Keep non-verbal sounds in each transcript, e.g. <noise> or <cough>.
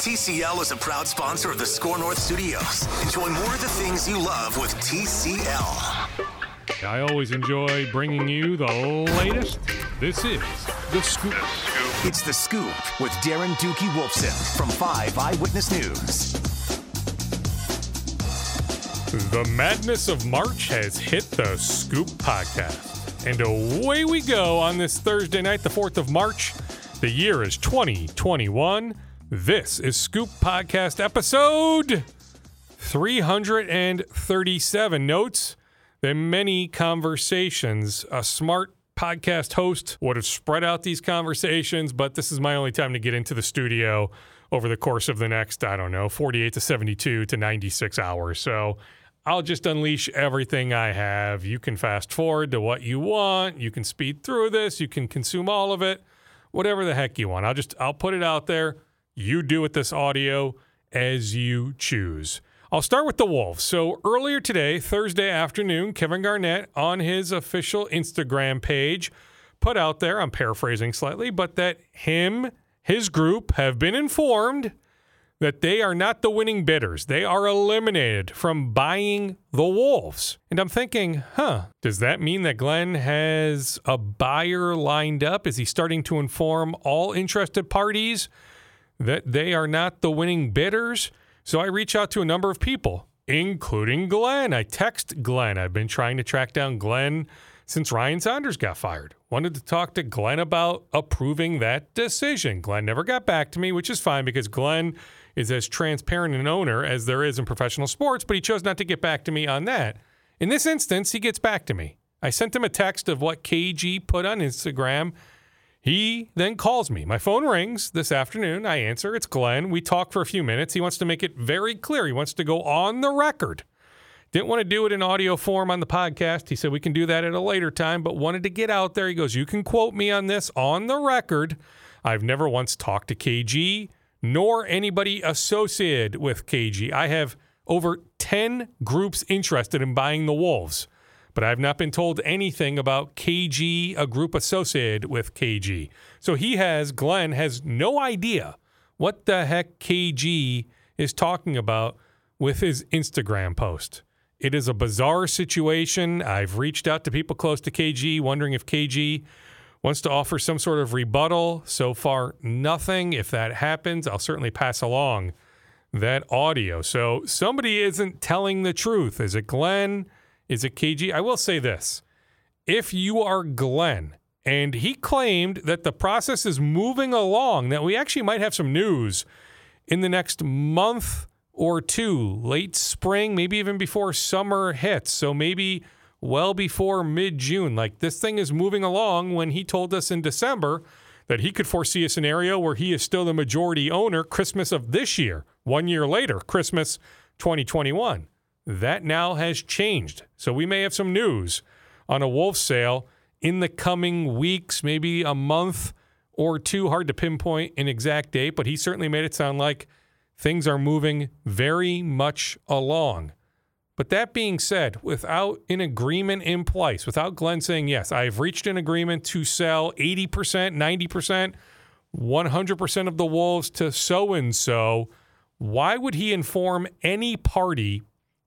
TCL is a proud sponsor of the SKOR North Studios. Enjoy more of the things you love with TCL. I always enjoy bringing you the latest. This is The Scoop. It's The Scoop with Darren Doogie Wolfson from 5 Eyewitness News. The madness of March has hit the Scoop podcast. And away we go on this Thursday night, the 4th of March. The year is 2021. This is Scoop Podcast episode 337. Notes that many conversations, a smart podcast host would have spread out these conversations, but this is my only time to get into the studio over the course of the next, I don't know, 48 to 72 to 96 hours. So I'll just unleash everything I have. You can fast forward to what you want. You can speed through this. You can consume all of it, whatever the heck you want. I'll just, I'll put it out there. You do with this audio as you choose. I'll start with the Wolves. So earlier today, Thursday afternoon, Kevin Garnett on his official Instagram page put out there, I'm paraphrasing slightly, but that him, his group have been informed that they are not the winning bidders. They are eliminated from buying the Wolves. And I'm thinking, huh, does that mean that Glenn has a buyer lined up? Is he starting to inform all interested parties? That they are not the winning bidders. So I reach out to a number of people, including Glenn. I text Glenn. I've been trying to track down Glenn since Ryan Saunders got fired. Wanted to talk to Glenn about approving that decision. Glenn never got back to me, which is fine because Glenn is as transparent an owner as there is in professional sports, but he chose not to get back to me on that. In this instance, he gets back to me. I sent him a text of what KG put on Instagram he then calls me. My phone rings this afternoon. I answer. It's Glenn. We talk for a few minutes. He wants to make it very clear. He wants to go on the record. Didn't want to do it in audio form on the podcast. He said we can do that at a later time, but wanted to get out there. He goes, You can quote me on this on the record. I've never once talked to KG nor anybody associated with KG. I have over 10 groups interested in buying the Wolves but I've not been told anything about KG, a group associated with KG. So he has, Glenn has no idea what the heck KG is talking about with his Instagram post. It is a bizarre situation. I've reached out to people close to KG, wondering if KG wants to offer some sort of rebuttal. So far, nothing. If that happens, I'll certainly pass along that audio. So somebody isn't telling the truth. Is it Glenn? Is it KG? I will say this. If you are Glenn, and he claimed that the process is moving along, that we actually might have some news in the next month or two, late spring, maybe even before summer hits. So maybe well before mid June. Like this thing is moving along when he told us in December that he could foresee a scenario where he is still the majority owner Christmas of this year, one year later, Christmas 2021. That now has changed. So we may have some news on a wolf sale in the coming weeks, maybe a month or two. Hard to pinpoint an exact date, but he certainly made it sound like things are moving very much along. But that being said, without an agreement in place, without Glenn saying, yes, I've reached an agreement to sell 80%, 90%, 100% of the Wolves to so and so, why would he inform any party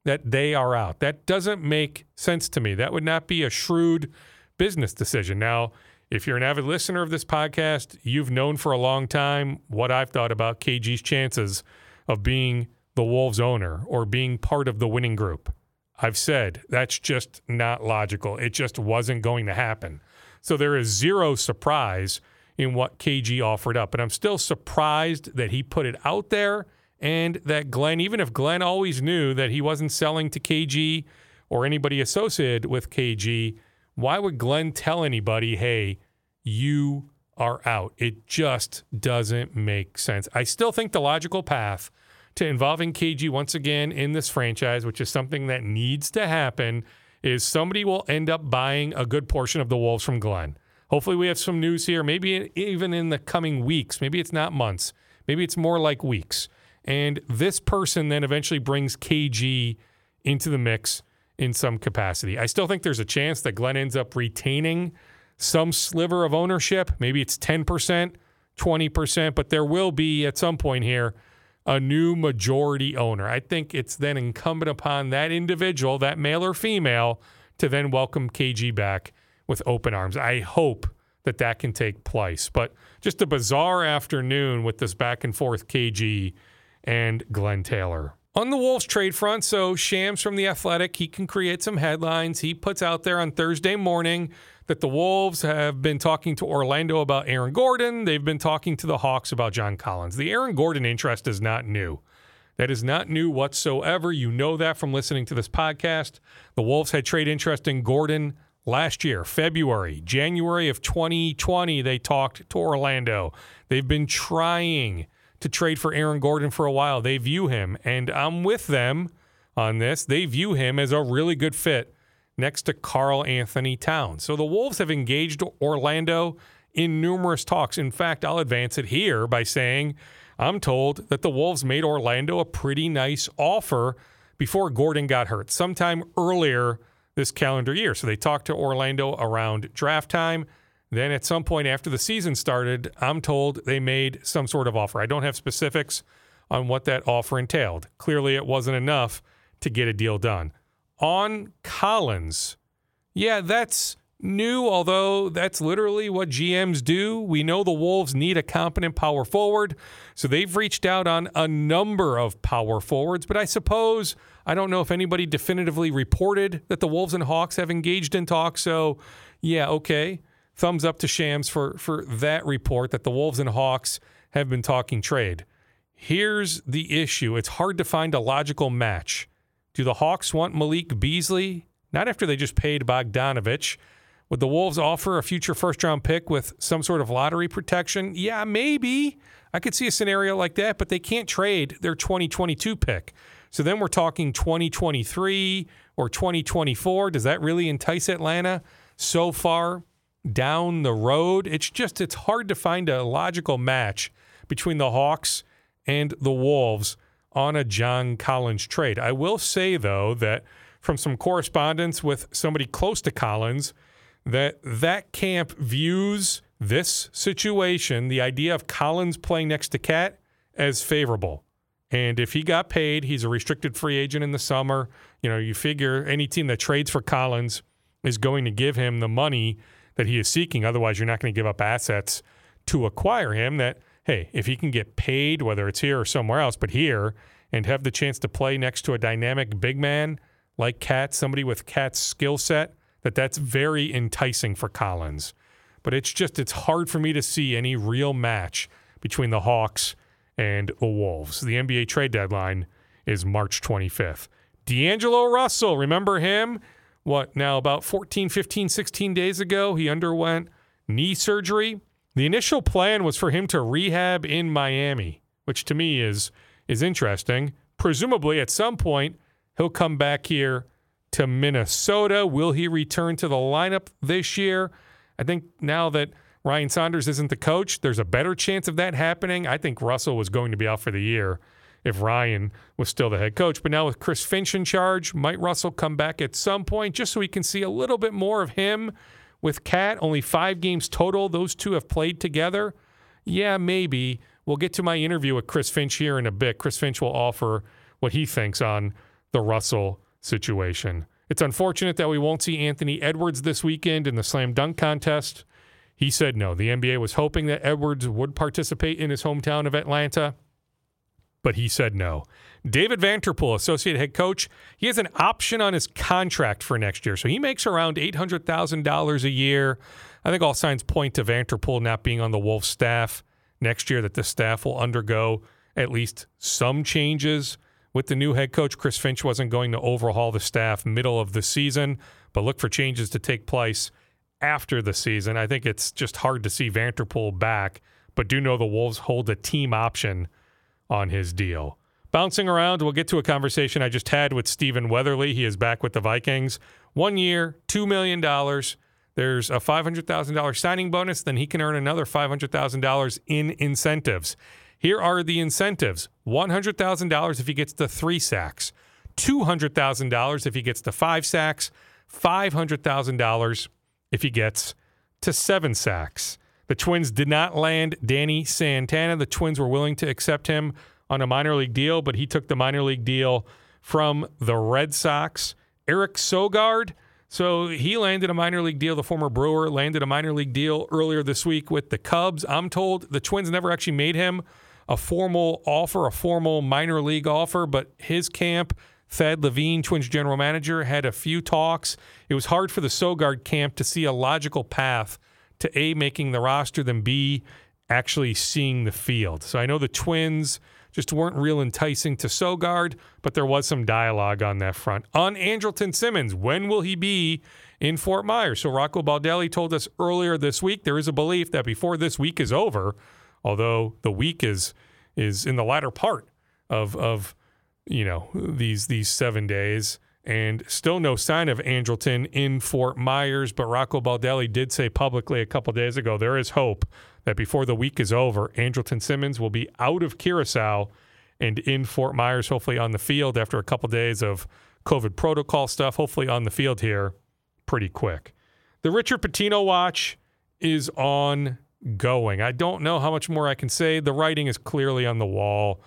that they are out. That doesn't make sense to me. That would not be a shrewd business decision. Now, if you're an avid listener of this podcast, you've known for a long time what I've thought about KG's chances of being the Wolves owner or being part of the winning group. I've said that's just not logical. It just wasn't going to happen. So there is zero surprise in what KG offered up. And I'm still surprised that he put it out there and that Glenn, even if Glenn always knew that he wasn't selling to KG or anybody associated with KG, why would Glenn tell anybody, hey, you are out? It just doesn't make sense. I still think the logical path to involving KG once again in this franchise, which is something that needs to happen, is somebody will end up buying a good portion of the Wolves from Glenn. Hopefully, we have some news here, maybe even in the coming weeks. Maybe it's not months, maybe it's more like weeks. And this person then eventually brings KG into the mix in some capacity. I still think there's a chance that Glenn ends up retaining some sliver of ownership. Maybe it's 10%, 20%, but there will be at some point here a new majority owner. I think it's then incumbent upon that individual, that male or female, to then welcome KG back with open arms. I hope that that can take place. But just a bizarre afternoon with this back and forth KG and Glenn Taylor. On the Wolves trade front, so Shams from The Athletic, he can create some headlines. He puts out there on Thursday morning that the Wolves have been talking to Orlando about Aaron Gordon. They've been talking to the Hawks about John Collins. The Aaron Gordon interest is not new. That is not new whatsoever. You know that from listening to this podcast. The Wolves had trade interest in Gordon last year, February, January of 2020. They talked to Orlando. They've been trying to trade for Aaron Gordon for a while. They view him, and I'm with them on this. They view him as a really good fit next to Karl-Anthony Towns. So the Wolves have engaged Orlando in numerous talks. In fact, I'll advance it here by saying I'm told that the Wolves made Orlando a pretty nice offer before Gordon got hurt, sometime earlier this calendar year. So they talked to Orlando around draft time. Then at some point after the season started, I'm told they made some sort of offer. I don't have specifics on what that offer entailed. Clearly, it wasn't enough to get a deal done. On Collins, yeah, that's new, although that's literally what GMs do. We know the Wolves need a competent power forward, so they've reached out on a number of power forwards, but I suppose I don't know if anybody definitively reported that the Wolves and Hawks have engaged in talks, so yeah, okay thumbs up to Shams for for that report that the Wolves and Hawks have been talking trade. Here's the issue: it's hard to find a logical match. Do the Hawks want Malik Beasley? Not after they just paid Bogdanovich. Would the Wolves offer a future first round pick with some sort of lottery protection? Yeah, maybe. I could see a scenario like that, but they can't trade their 2022 pick. So then we're talking 2023 or 2024. Does that really entice Atlanta so far? Down the road. It's just it's hard to find a logical match between the Hawks and the Wolves on a John Collins trade. I will say though that from some correspondence with somebody close to Collins that that camp views this situation, the idea of Collins playing next to KAT as favorable. And if he got paid, he's a restricted free agent in the summer. You know, you figure any team that trades for Collins is going to give him the money that he is seeking. Otherwise, you're not going to give up assets to acquire him. That, hey, if he can get paid, whether it's here or somewhere else, but here, and have the chance to play next to a dynamic big man like KAT, somebody with KAT's skill set, that that's very enticing for Collins. But it's just, it's hard for me to see any real match between the Hawks and the Wolves. The NBA trade deadline is March 25th. D'Angelo Russell, remember him? What now about 14, 15, 16 days ago, he underwent knee surgery. The initial plan was for him to rehab in Miami, which to me is is interesting. Presumably at some point he'll come back here to Minnesota. Will he return to the lineup this year? I think now that Ryan Saunders isn't the coach, there's a better chance of that happening. I think Russell was going to be out for the year if Ryan was still the head coach. But now with Chris Finch in charge, might Russell come back at some point just so we can see a little bit more of him with KAT? Only five games total. Those two have played together. Yeah, maybe. We'll get to my interview with Chris Finch here in a bit. Chris Finch will offer what he thinks on the Russell situation. It's unfortunate that we won't see Anthony Edwards this weekend in the slam dunk contest. He said no. The NBA was hoping that Edwards would participate in his hometown of Atlanta but he said no. David Vanterpool, associate head coach, he has an option on his contract for next year. So he makes around $800,000 a year. I think all signs point to Vanterpool not being on the Wolves staff next year, that the staff will undergo at least some changes. With the new head coach, Chris Finch wasn't going to overhaul the staff middle of the season, but look for changes to take place after the season. I think it's just hard to see Vanterpool back, but do know the Wolves hold a team option on his deal. Bouncing around, we'll get to a conversation I just had with Stephen Weatherly. He is back with the Vikings. One year, $2 million. There's a $500,000 signing bonus. Then he can earn another $500,000 in incentives. Here are the incentives $100,000 if he gets to three sacks, $200,000 if he gets to five sacks, $500,000 if he gets to seven sacks. The Twins did not land Danny Santana. The Twins were willing to accept him on a minor league deal, but he took the minor league deal from the Red Sox. Eric Sogard, so he landed a minor league deal. The former Brewer landed a minor league deal earlier this week with the Cubs. I'm told the Twins never actually made him a formal offer, a formal minor league offer, but his camp, Thad Levine, Twins general manager, had a few talks. It was hard for the Sogard camp to see a logical path to A, making the roster, than B, actually seeing the field. So I know the Twins just weren't real enticing to Sogard, but there was some dialogue on that front. On Andrelton Simmons, when will he be in Fort Myers? So Rocco Baldelli told us earlier this week there is a belief that before this week is over, although the week is is in the latter part of of you know these these seven days and still no sign of Andrelton in Fort Myers. But Rocco Baldelli did say publicly a couple days ago there is hope that before the week is over, Andrelton Simmons will be out of Curacao and in Fort Myers, hopefully on the field after a couple days of COVID protocol stuff, hopefully on the field here pretty quick. The Richard Pitino watch is on going. I don't know how much more I can say. The writing is clearly on the wall.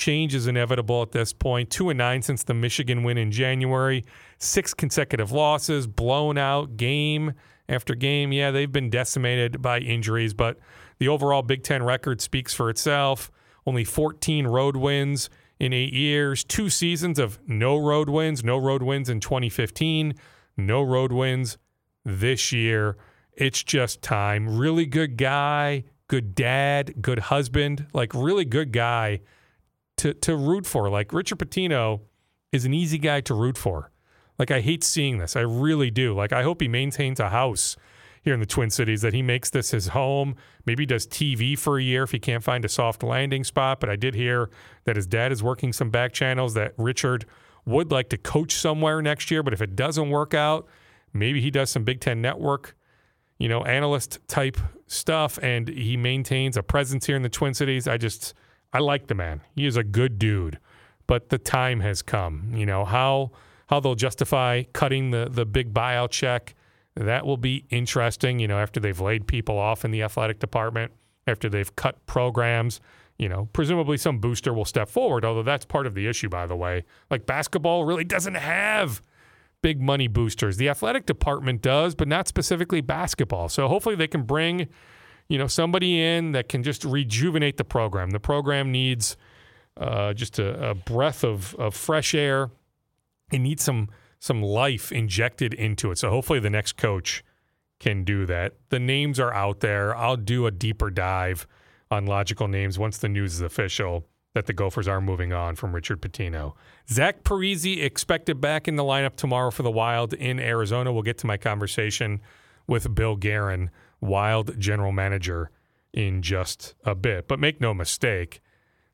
Change is inevitable at this point. Two and nine since the Michigan win in January. Six consecutive losses, blown out game after game. Yeah, they've been decimated by injuries, but the overall Big Ten record speaks for itself. Only 14 road wins in eight years, two seasons of no road wins, no road wins in 2015, no road wins this year. It's just time. Really good guy, good dad, good husband, like really good guy to to root for. Like Richard Pitino is an easy guy to root for. Like I hate seeing this. I really do. Like I hope he maintains a house here in the Twin Cities that he makes this his home. Maybe does TV for a year if he can't find a soft landing spot. But I did hear that his dad is working some back channels that Richard would like to coach somewhere next year. But if it doesn't work out, maybe he does some Big Ten network you know, analyst type stuff, and he maintains a presence here in the Twin Cities. I just, I like the man. He is a good dude, but the time has come. You know how how they'll justify cutting the the big buyout check. That will be interesting. You know, after they've laid people off in the athletic department, after they've cut programs. You know, presumably some booster will step forward, although that's part of the issue, by the way. Like basketball really doesn't have big money boosters. The athletic department does, but not specifically basketball. So hopefully they can bring, you know, somebody in that can just rejuvenate the program. The program needs uh, just a, a breath of, of fresh air. It needs some some life injected into it. So hopefully the next coach can do that. The names are out there. I'll do a deeper dive on logical names once the news is official that the Gophers are moving on from Richard Pitino. Zach Parise expected back in the lineup tomorrow for the Wild in Arizona. We'll get to my conversation with Bill Guerin, Wild general manager, in just a bit. But make no mistake,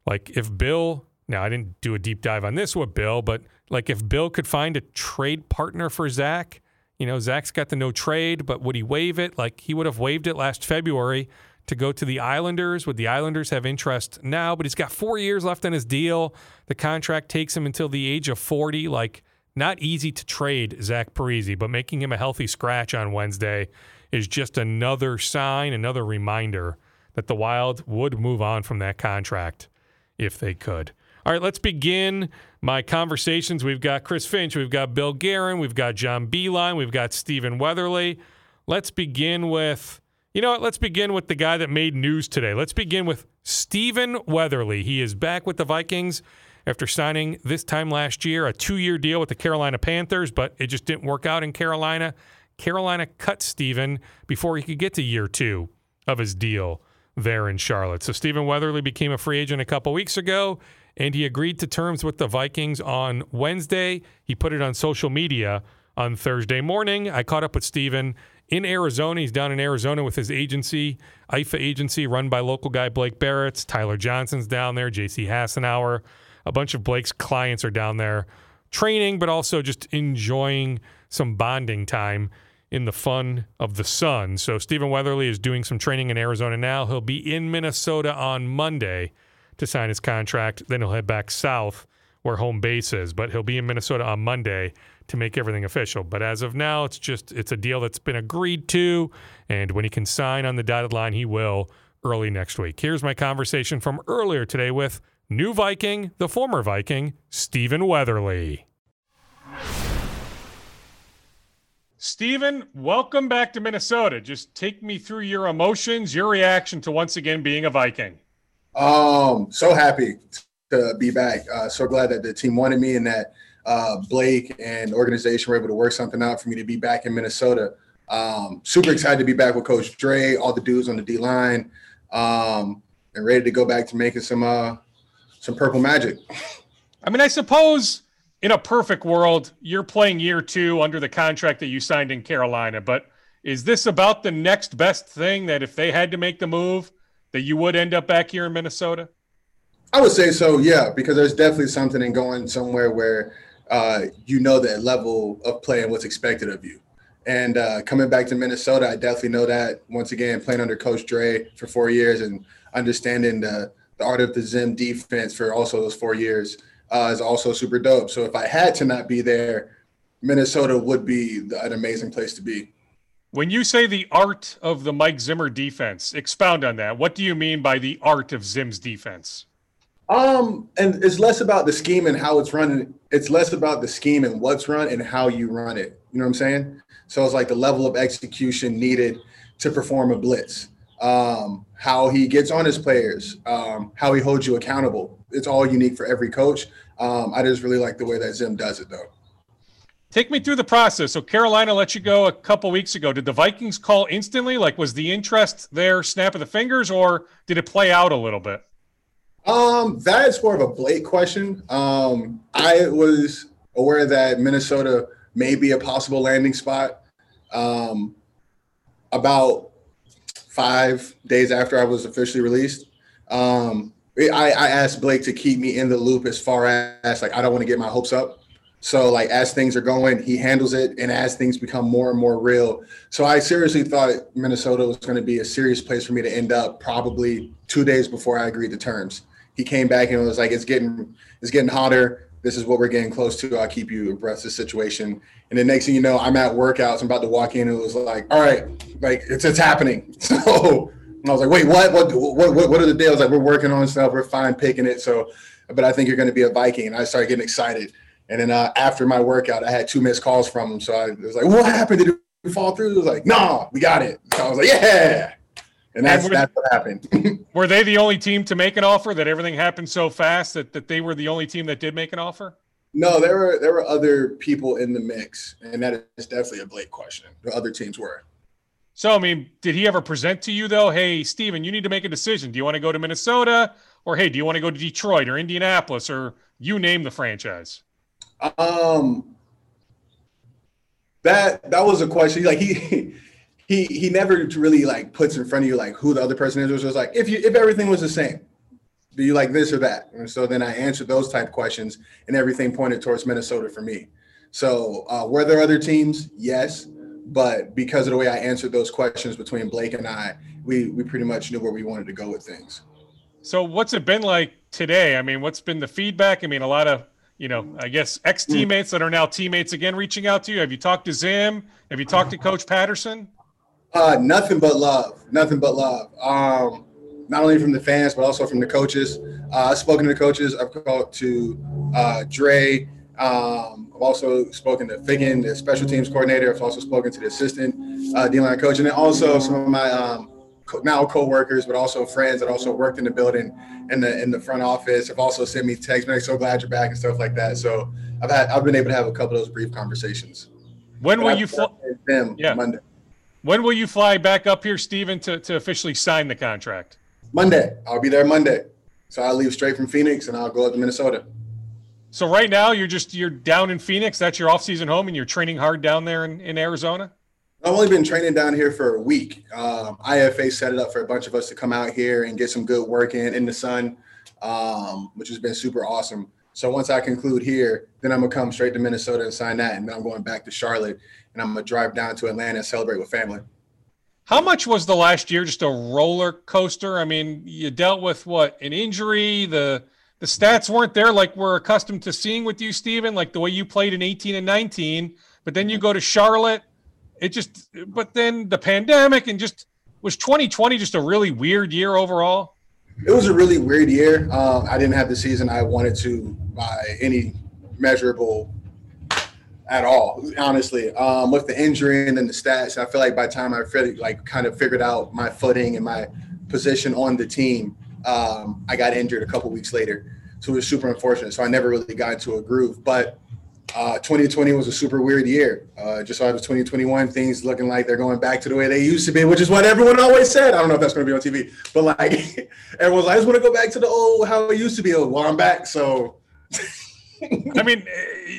like if Bill, now I didn't do a deep dive on this with Bill, but like if Bill could find a trade partner for Zach, you know, Zach's got the no trade, but would he waive it? Like he would have waived it last February to go to the Islanders. Would the Islanders have interest now? But he's got four years left on his deal. The contract takes him until the age of 40. Like, not easy to trade Zach Parise, but making him a healthy scratch on Wednesday is just another sign, another reminder that the Wild would move on from that contract if they could. All right, let's begin my conversations. We've got Chris Finch, we've got Bill Guerin, we've got John Beilein, we've got Stephen Weatherly. Let's begin with you know what? Let's begin with the guy that made news today. Let's begin with Stephen Weatherly. He is back with the Vikings after signing this time last year a two year deal with the Carolina Panthers, but it just didn't work out in Carolina. Carolina cut Stephen before he could get to year two of his deal there in Charlotte. So Stephen Weatherly became a free agent a couple weeks ago, and he agreed to terms with the Vikings on Wednesday. He put it on social media on Thursday morning. I caught up with Stephen in Arizona. He's down in Arizona with his agency, IFA agency, run by local guy Blake Baratz. Tyler Johnson's down there, JC Hassenauer. A bunch of Blake's clients are down there training, but also just enjoying some bonding time in the fun of the sun. So Stephen Weatherly is doing some training in Arizona now. He'll be in Minnesota on Monday to sign his contract. Then he'll head back south where home base is, but he'll be in Minnesota on Monday to make everything official. But as of now, it's just it's a deal that's been agreed to, and when he can sign on the dotted line, he will early next week. Here's my conversation from earlier today with new Viking, the former Viking, Stephen Weatherly. Stephen, welcome back to Minnesota. Just take me through your emotions, your reaction to once again being a Viking. Um, so happy to be back. Uh, so glad that the team wanted me and that uh, Blake and organization were able to work something out for me to be back in Minnesota. Um, super excited to be back with Coach Dre, all the dudes on the D line, um, and ready to go back to making some uh, some purple magic. I mean, I suppose in a perfect world, you're playing year two under the contract that you signed in Carolina. But is this about the next best thing that if they had to make the move, that you would end up back here in Minnesota? I would say so, yeah, because there's definitely something in going somewhere where uh, you know that level of play and what's expected of you. And uh, coming back to Minnesota, I definitely know that once again, playing under Coach Dre for four years and understanding the, the art of the Zim defense for also those four years uh, is also super dope. So if I had to not be there, Minnesota would be an amazing place to be. When you say the art of the Mike Zimmer defense, expound on that. What do you mean by the art of Zim's defense? Um, and it's less about the scheme and how it's running. It's less about the scheme and what's run and how you run it. You know what I'm saying? So it's like the level of execution needed to perform a blitz, um, how he gets on his players, um, how he holds you accountable. It's all unique for every coach. Um, I just really like the way that Zim does it, though. Take me through the process. So Carolina let you go a couple weeks ago. Did the Vikings call instantly? Like, was the interest there, snap of the fingers, or did it play out a little bit? Um, that is more of a Blake question. Um, I was aware that Minnesota may be a possible landing spot. Um, about five days after I was officially released, um, I, I asked Blake to keep me in the loop as far as like I don't want to get my hopes up. So like as things are going, he handles it, and as things become more and more real. So I seriously thought Minnesota was going to be a serious place for me to end up. Probably two days before I agreed to terms, he came back and was like, "It's getting it's getting hotter. This is what we're getting close to. I'll keep you abreast of the situation." And the next thing you know, I'm at workouts. I'm about to walk in, and it was like, "All right, like it's it's happening." <laughs> So I was like, "Wait, what? What? What? What, what are the deals? Like we're working on stuff. We're fine picking it." So, but I think you're going to be a Viking, and I started getting excited. And then uh, after my workout, I had two missed calls from him. So I was like, "What happened? Did it fall through?" He was like, "No, we got it." So I was like, "Yeah." And that's and that's what happened. <laughs> were they the only team to make an offer? That everything happened so fast that, that they were the only team that did make an offer? No, there were there were other people in the mix, and that is definitely a Blake question. The other teams were. So, I mean, did he ever present to you though? Hey, Steven, you need to make a decision. Do you want to go to Minnesota, or hey, do you want to go to Detroit or Indianapolis, or you name the franchise? Um, that that was a question. Like he he he never really like puts in front of you like who the other person is. It was just like if you if everything was the same, do you like this or that? And so then I answered those type questions, and everything pointed towards Minnesota for me. So uh, were there other teams? Yes, but because of the way I answered those questions between Blake and I, we we pretty much knew where we wanted to go with things. So what's it been like today? I mean, what's been the feedback? I mean, a lot of you know, I guess ex teammates that are now teammates again reaching out to you. Have you talked to Zim? Have you talked to <laughs> Coach Patterson? Uh, nothing but love. Nothing but love. Um, not only from the fans, but also from the coaches. Uh, I've spoken to the coaches. I've talked to uh, Dre. Um, I've also spoken to Ficken, the special teams coordinator. I've also spoken to the assistant uh, D-line coach, and then also some of my um, now co-workers, but also friends that also worked in the building in the in the front office. Have also sent me texts, man, so glad you're back and stuff like that. So I've had I've been able to have a couple of those brief conversations. When will you fly? Them yeah. Monday. When will you fly back up here, Stephen, to, to officially sign the contract? Monday. I'll be there Monday. So I'll leave straight from Phoenix and I'll go up to Minnesota. So right now you're just you're down in Phoenix. That's your off-season home, and you're training hard down there in, in Arizona. I've only been training down here for a week. Um, IFA set it up for a bunch of us to come out here and get some good work in in the sun, um, which has been super awesome. So once I conclude here, then I'm gonna come straight to Minnesota and sign that, and then I'm going back to Charlotte, and I'm gonna drive down to Atlanta and celebrate with family. How much was the last year just a roller coaster? I mean, you dealt with what an injury. The the stats weren't there like we're accustomed to seeing with you, Stephen, like the way you played in 18 and 19. But then you go to Charlotte it just but then the pandemic and just was 2020 just a really weird year overall it was a really weird year. Um, I didn't have the season I wanted to by any measurable at all, honestly. Um, with the injury and then the stats, I feel like by the time I figured, like kind of figured out my footing and my position on the team, um, I got injured a couple weeks later. So it was super unfortunate. So I never really got into a groove. But uh, 2020 was a super weird year. Uh, just saw it was 2021, things looking like they're going back to the way they used to be, which is what everyone always said. I don't know if that's going to be on TV, but like <laughs> everyone's like, I just want to go back to the old how it used to be. Oh, well, I'm back. So, <laughs> I mean,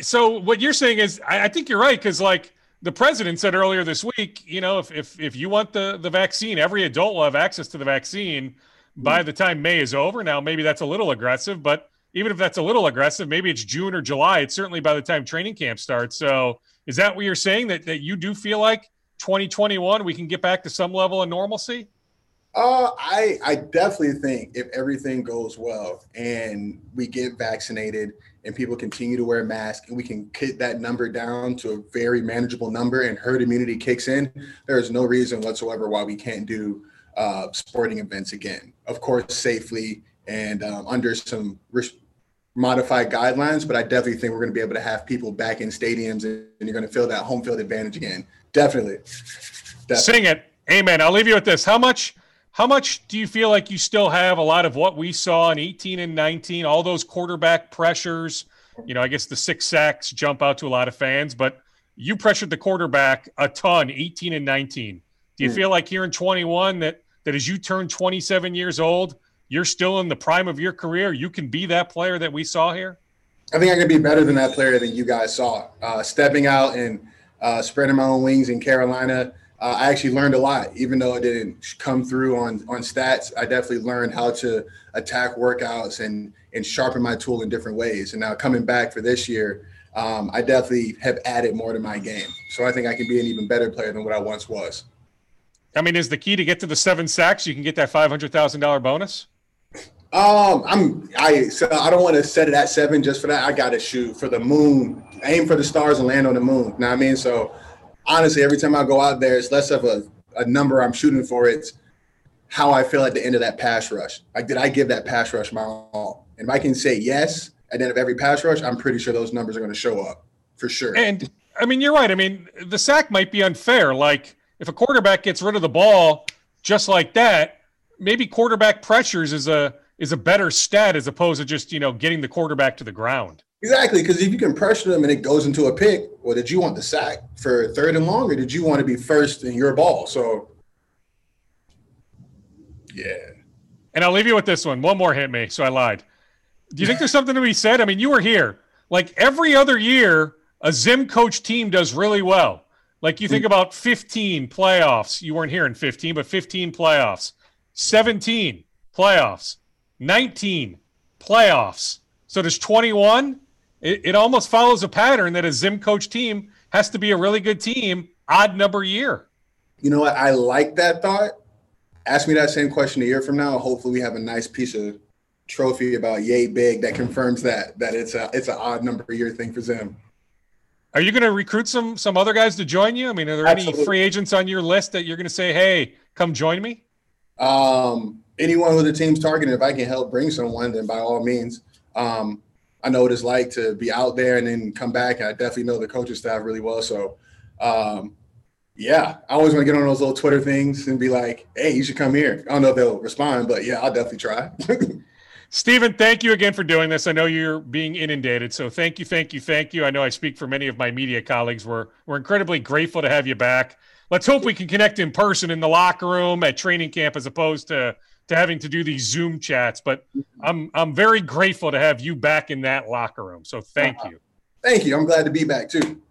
so what you're saying is, I, I think you're right because like the president said earlier this week, you know, if if if you want the the vaccine, every adult will have access to the vaccine by the time May is over. Now, maybe that's a little aggressive, but even if that's a little aggressive, maybe it's June or July. It's certainly by the time training camp starts. So, is that what you're saying that that you do feel like 2021 we can get back to some level of normalcy? Uh, I I definitely think if everything goes well and we get vaccinated and people continue to wear masks and we can get that number down to a very manageable number and herd immunity kicks in, there is no reason whatsoever why we can't do uh, sporting events again. Of course, safely and um, under some modified guidelines, but I definitely think we're going to be able to have people back in stadiums and, and you're going to feel that home field advantage again. Definitely. definitely. Sing it. Amen. I'll leave you with this. How much how much do you feel like you still have a lot of what we saw in 18 and 19, all those quarterback pressures? You know, I guess the six sacks jump out to a lot of fans, but you pressured the quarterback a ton, 18 and 19. Do you mm. feel like here in 21 that that as you turn 27 years old, you're still in the prime of your career? You can be that player that we saw here? I think I can be better than that player that you guys saw. Uh, stepping out and uh, spreading my own wings in Carolina – uh, I actually learned a lot, even though it didn't come through on on stats. I definitely learned how to attack workouts and and sharpen my tool in different ways. And now coming back for this year, um, I definitely have added more to my game. So I think I can be an even better player than what I once was. I mean, is the key to get to the seven sacks? You can get that five hundred thousand dollar bonus. Um, I'm I so I don't want to set it at seven just for that. I got to shoot for the moon, aim for the stars and land on the moon. You know what I mean? So honestly, every time I go out there, it's less of a, a number I'm shooting for. It's how I feel at the end of that pass rush. Like, did I give that pass rush my all? And if I can say yes at the end of every pass rush, I'm pretty sure those numbers are going to show up for sure. And I mean, you're right. I mean, the sack might be unfair. Like, if a quarterback gets rid of the ball just like that, maybe quarterback pressures is a is a better stat as opposed to just you know getting the quarterback to the ground. Exactly, because if you can pressure them and it goes into a pick, well, did you want the sack for third and long, or did you want to be first in your ball? So, yeah. And I'll leave you with this one. One more hit me, so I lied. Do you think there's something to be said? I mean, you were here. Like every other year, a Zim coach team does really well. Like you think mm. about 15 playoffs. You weren't here in 15, but 15 playoffs, 17 playoffs, 19 playoffs. So there's 21 it, it almost follows a pattern that a Zim coach team has to be a really good team, odd number year. You know what? I like that thought. Ask me that same question a year from now. Hopefully, we have a nice piece of trophy about yay big that confirms that that it's a it's an odd number year thing for Zim. Are you going to recruit some some other guys to join you? I mean, are there Absolutely. any free agents on your list that you're going to say, "Hey, come join me"? Um, anyone who the team's targeting, if I can help bring someone, then by all means. Um, I know what it's like to be out there and then come back. I definitely know the coaching staff really well. So, um, yeah, I always want to get on those little Twitter things and be like, hey, you should come here. I don't know if they'll respond, but yeah, I'll definitely try. <laughs> Stephen, thank you again for doing this. I know you're being inundated. So thank you, thank you, thank you. I know I speak for many of my media colleagues. We're, we're incredibly grateful to have you back. Let's hope we can connect in person in the locker room at training camp as opposed to to having to do these Zoom chats. But I'm I'm very grateful to have you back in that locker room. So thank uh-huh. you. Thank you. I'm glad to be back too.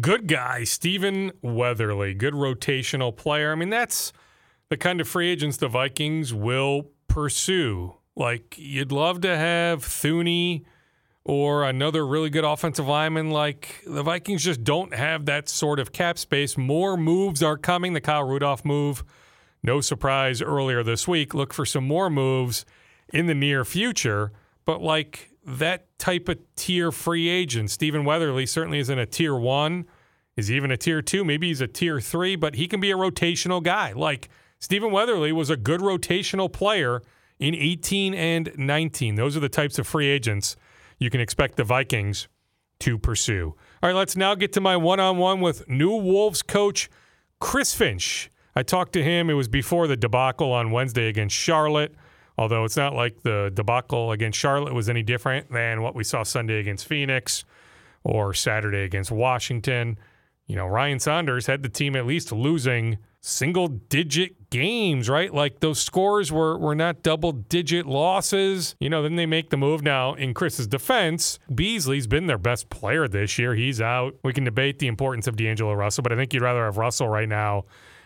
Good guy, Stephen Weatherly, good rotational player. I mean, that's the kind of free agents the Vikings will pursue. Like you'd love to have Thuney or another really good offensive lineman. Like the Vikings just don't have that sort of cap space. More moves are coming. The Kyle Rudolph move, no surprise earlier this week. Look for some more moves in the near future. But like that type of tier free agent, Stephen Weatherly certainly isn't a tier one. Is even a tier two? Maybe he's a tier three, but he can be a rotational guy. Like Stephen Weatherly was a good rotational player in 18 and 19. Those are the types of free agents you can expect the Vikings to pursue. All right, let's now get to my one on one with new Wolves coach Chris Finch. I talked to him, it was before the debacle on Wednesday against Charlotte. Although it's not like the debacle against Charlotte was any different than what we saw Sunday against Phoenix or Saturday against Washington. You know, Ryan Saunders had the team at least losing single digit games, right? Like those scores were were not double digit losses. You know, then they make the move now in Chris's defense. Beasley's been their best player this year. He's out. We can debate the importance of D'Angelo Russell, but I think you'd rather have Russell right now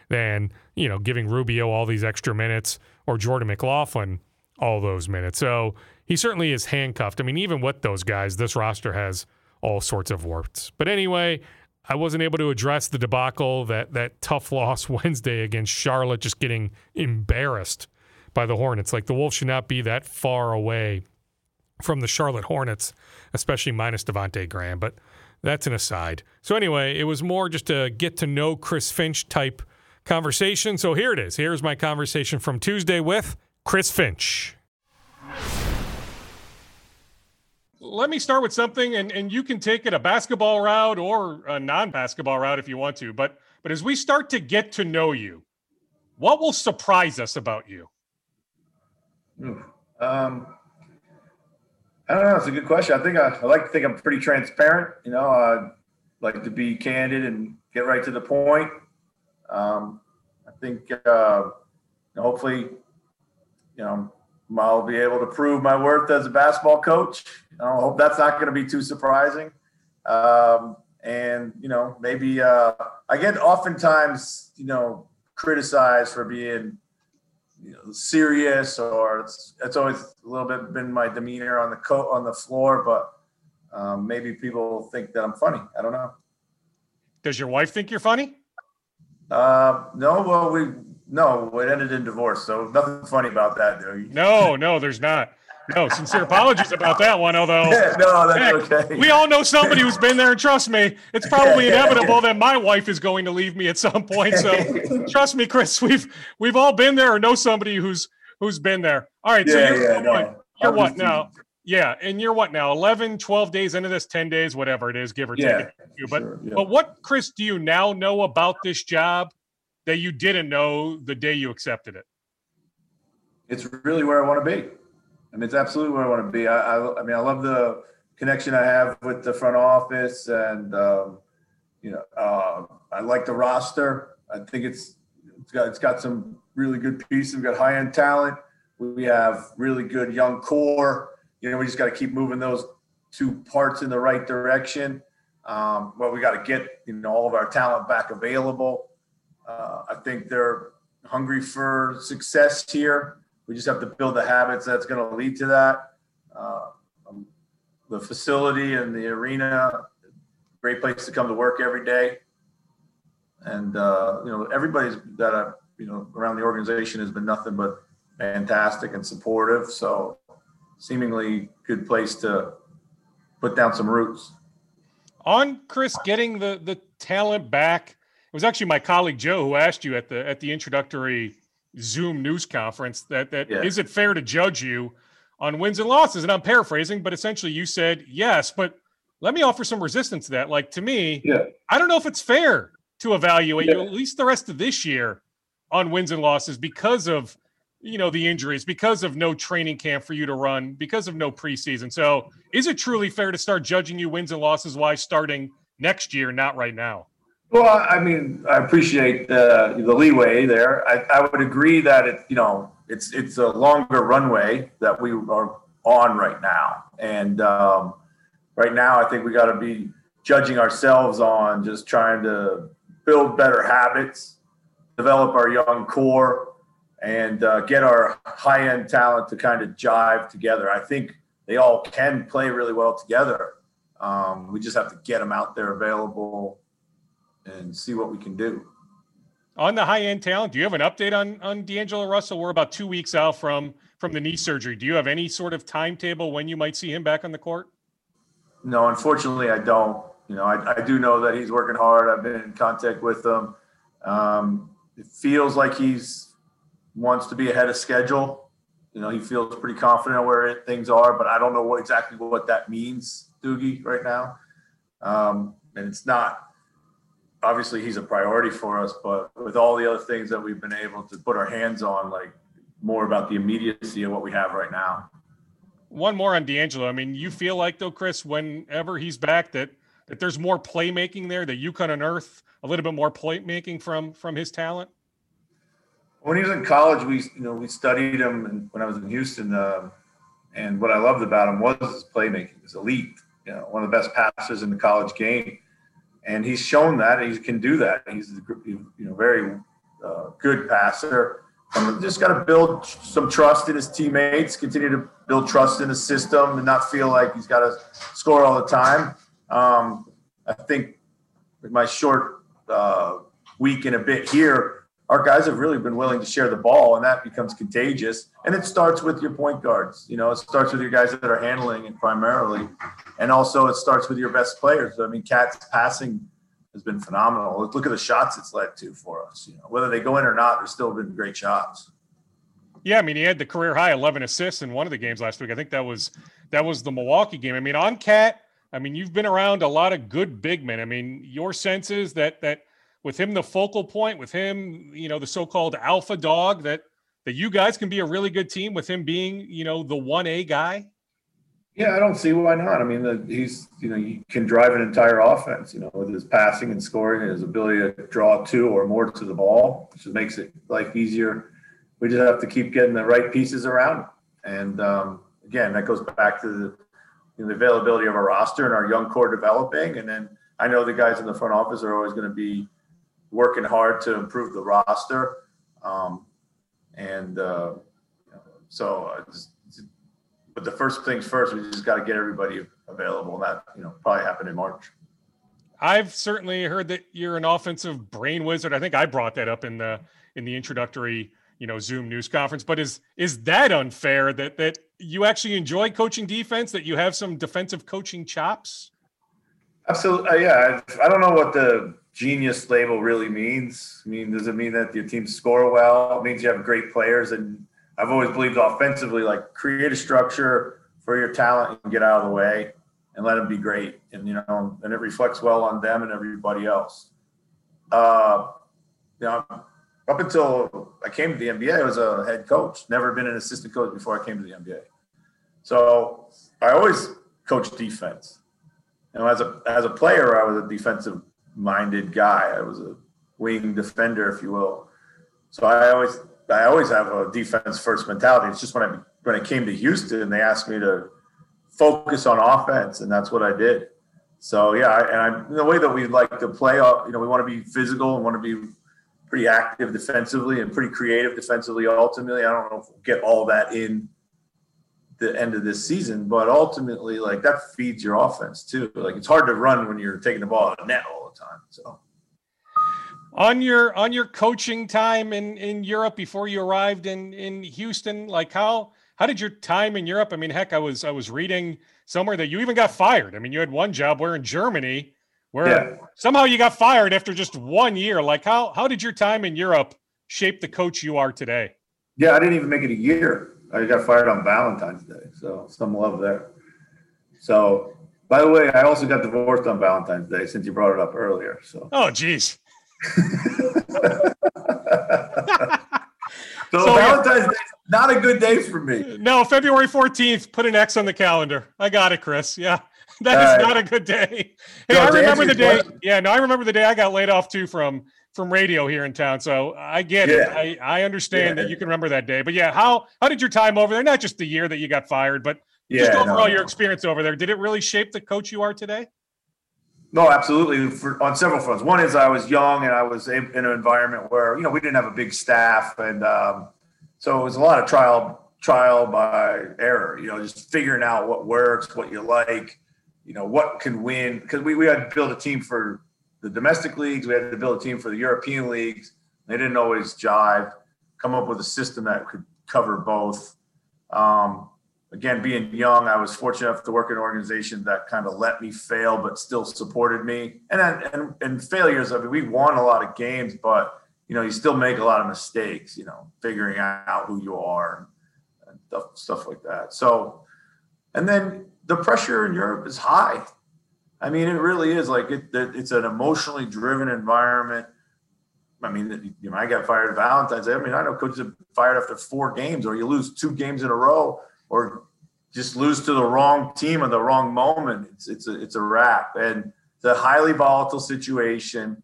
than, you know, giving Rubio all these extra minutes or Jordan McLaughlin all those minutes. So he certainly is handcuffed. I mean, even with those guys, this roster has all sorts of warts. But anyway, I wasn't able to address the debacle that that tough loss <laughs> Wednesday against Charlotte, just getting embarrassed by the Hornets. Like the Wolves should not be that far away from the Charlotte Hornets, especially minus Devonte Graham. But that's an aside. So anyway, it was more just a get to know Chris Finch type conversation. So here it is. Here's my conversation from Tuesday with Chris Finch. Let me start with something, and, and you can take it a basketball route or a non basketball route if you want to. But but as we start to get to know you, what will surprise us about you? Um, I don't know. It's a good question. I think I, I, like to think I'm pretty transparent. You know, I like to be candid and get right to the point. Um, I think uh, hopefully, you know, I'll be able to prove my worth as a basketball coach. I hope that's not going to be too surprising. Um, and you know, maybe uh, I get oftentimes, you know, criticized for being you know, serious, or it's, it's always a little bit been my demeanor on the coat on the floor. But um, maybe people think that I'm funny. I don't know. Does your wife think you're funny? Uh, no. Well, we no, it ended in divorce, so nothing funny about that. Though. No, no, there's not. No, sincere apologies about that one. Although, <laughs> no, that's heck, okay. We all know somebody who's been there, and trust me, it's probably inevitable that my wife is going to leave me at some point. So, <laughs> trust me, Chris, we've we've all been there, or know somebody who's who's been there. All right, so you're, yeah, no, you're what now? Yeah, and you're what now? 11, 12 days into this, 10 days, whatever it is, give or yeah, take. But sure, yeah. but what, Chris, do you now know about this job that you didn't know the day you accepted it? It's really where I want to be. I mean, it's absolutely where I want to be. I, I, I mean, I love the connection I have with the front office, and um, you know, uh, I like the roster. I think it's it's got it's got some really good pieces. We've got high end talent. We have really good young core. You know, we just got to keep moving those two parts in the right direction. Um, well, we got to get you know all of our talent back available. Uh, I think they're hungry for success here. We just have to build the habits that's going to lead to that. Uh, um, the facility and the arena, great place to come to work every day. And uh, you know, everybody's that I, you know around the organization has been nothing but fantastic and supportive. So, seemingly good place to put down some roots. On Chris getting the the talent back was actually my colleague Joe who asked you at the at the introductory Zoom news conference that that yeah. is it fair to judge you on wins and losses? And I'm paraphrasing, but essentially you said yes. But let me offer some resistance to that. Like to me, yeah. I don't know if it's fair to evaluate yeah. you at least the rest of this year on wins and losses because of you know the injuries, because of no training camp for you to run, because of no preseason. So is it truly fair to start judging you wins and losses why starting next year, not right now? Well, I mean, I appreciate the the leeway there. I, I would agree that it, you know, it's it's a longer runway that we are on right now, and um, right now, I think we got to be judging ourselves on just trying to build better habits, develop our young core, and uh, get our high end talent to kind of jive together. I think they all can play really well together. Um, we just have to get them out there available and see what we can do. On the high end talent, do you have an update on on D'Angelo Russell? We're about two weeks out from from the knee surgery. Do you have any sort of timetable when you might see him back on the court? No, unfortunately, I don't. You know, I, I do know that he's working hard. I've been in contact with him. Um, it feels like he's wants to be ahead of schedule. You know, he feels pretty confident where it, things are, but I don't know what exactly what that means, Doogie, right now. Um, and it's not obviously he's a priority for us, but with all the other things that we've been able to put our hands on, like more about the immediacy of what we have right now. One more on D'Angelo. I mean, you feel like though, Chris, whenever he's back, that that there's more playmaking there, that you can unearth a little bit more playmaking from from his talent. When he was in college, we you know we studied him, and when I was in Houston, uh, and what I loved about him was his playmaking. He was elite. You know, one of the best passers in the college game and he's shown that he can do that. He's you know very uh, good passer. Just got to build some trust in his teammates, continue to build trust in the system, and not feel like he's got to score all the time. Um, I think with my short uh, week and a bit here, our guys have really been willing to share the ball, and that becomes contagious. And it starts with your point guards. You know, it starts with your guys that are handling it primarily, and also it starts with your best players. I mean, KAT's passing has been phenomenal. Look at the shots it's led to for us. You know, whether they go in or not, there's still been great shots. Yeah, I mean, he had the career high 11 assists in one of the games last week. I think that was that was the Milwaukee game. I mean, on KAT, I mean, you've been around a lot of good big men. I mean, your sense is that that with him the focal point, with him, you know, the so-called alpha dog, that that you guys can be a really good team with him being, you know, the one A guy? Yeah, I don't see why not. I mean, the, he's you know he can drive an entire offense. You know, with his passing and scoring and his ability to draw two or more to the ball, which makes it life easier. We just have to keep getting the right pieces around. Him. And um, again, that goes back to the, you know, the availability of our roster and our young core developing. And then I know the guys in the front office are always going to be working hard to improve the roster. Um, and uh, so, just, but the first things first, we just got to get everybody available. And that, you know, probably happened in March. I've certainly heard that you're an offensive brain wizard. I think I brought that up in the in the introductory, you know, Zoom news conference. But is is that unfair that that you actually enjoy coaching defense? That you have some defensive coaching chops? Absolutely, uh, yeah. I, I don't know what the genius label really means. I mean, does it mean that your team score well? It means you have great players. And I've always believed offensively, like create a structure for your talent and get out of the way and let them be great. And, you know, and it reflects well on them and everybody else. Uh, you know, up until I came to the NBA, I was a head coach, never been an assistant coach before I came to the NBA. So I always coached defense. You know, as a as a player, I was a defensive minded guy. I was a wing defender, if you will. So I always I always have a defense first mentality. It's just when I when I came to Houston, they asked me to focus on offense, and that's what I did. So yeah, and I, the way that we like to play, uh, you know, we want to be physical and want to be pretty active defensively and pretty creative defensively. Ultimately, I don't know if we'll get all that in the end of this season, but ultimately, like that feeds your offense too. Like it's hard to run when you're taking the ball out of net all the time. So on your on your coaching time in in Europe before you arrived in in Houston, like how how did your time in Europe? I mean, heck, I was I was reading somewhere that you even got fired. I mean, you had one job where in Germany where yeah. somehow you got fired after just one year. Like how how did your time in Europe shape the coach you are today? Yeah, I didn't even make it a year. I got fired on Valentine's Day, so some love there. So, by the way, I also got divorced on Valentine's Day since you brought it up earlier. So, oh, geez. <laughs> so, so, Valentine's yeah. Day not a good day for me. No, February 14th, put an X on the calendar. I got it, Chris. Yeah. <laughs> That is not a good day. Hey, no, I remember the day. Question. Yeah, no, I remember the day I got laid off too from from radio here in town. So I get yeah. it. I, I understand yeah. that you can remember that day. But yeah, how how did your time over there? Not just the year that you got fired, but yeah, just overall no, your experience over there. Did it really shape the coach you are today? No, absolutely. For, on several fronts. One is I was young and I was in, an environment where you know we didn't have a big staff, and um, so it was a lot of trial trial by error. You know, just figuring out what works, what you like, you know, what can win. Because we we had to build a team for the domestic leagues. We had to build a team for the European leagues. They didn't always jive. Come up with a system that could cover both. Um, again, being young, I was fortunate enough to work in an organization that kind of let me fail, but still supported me. And and and failures. I mean, we won a lot of games, but you know, you still make a lot of mistakes, you know, figuring out who you are and stuff, stuff like that. So, and then the pressure in Europe is high. I mean, it really is like it, it's an emotionally driven environment. I mean, you know, I got fired Valentine's Day. I mean, I know coaches have fired after four games, or you lose two games in a row, or just lose to the wrong team at the wrong moment. It's it's a it's a wrap, and it's a highly volatile situation.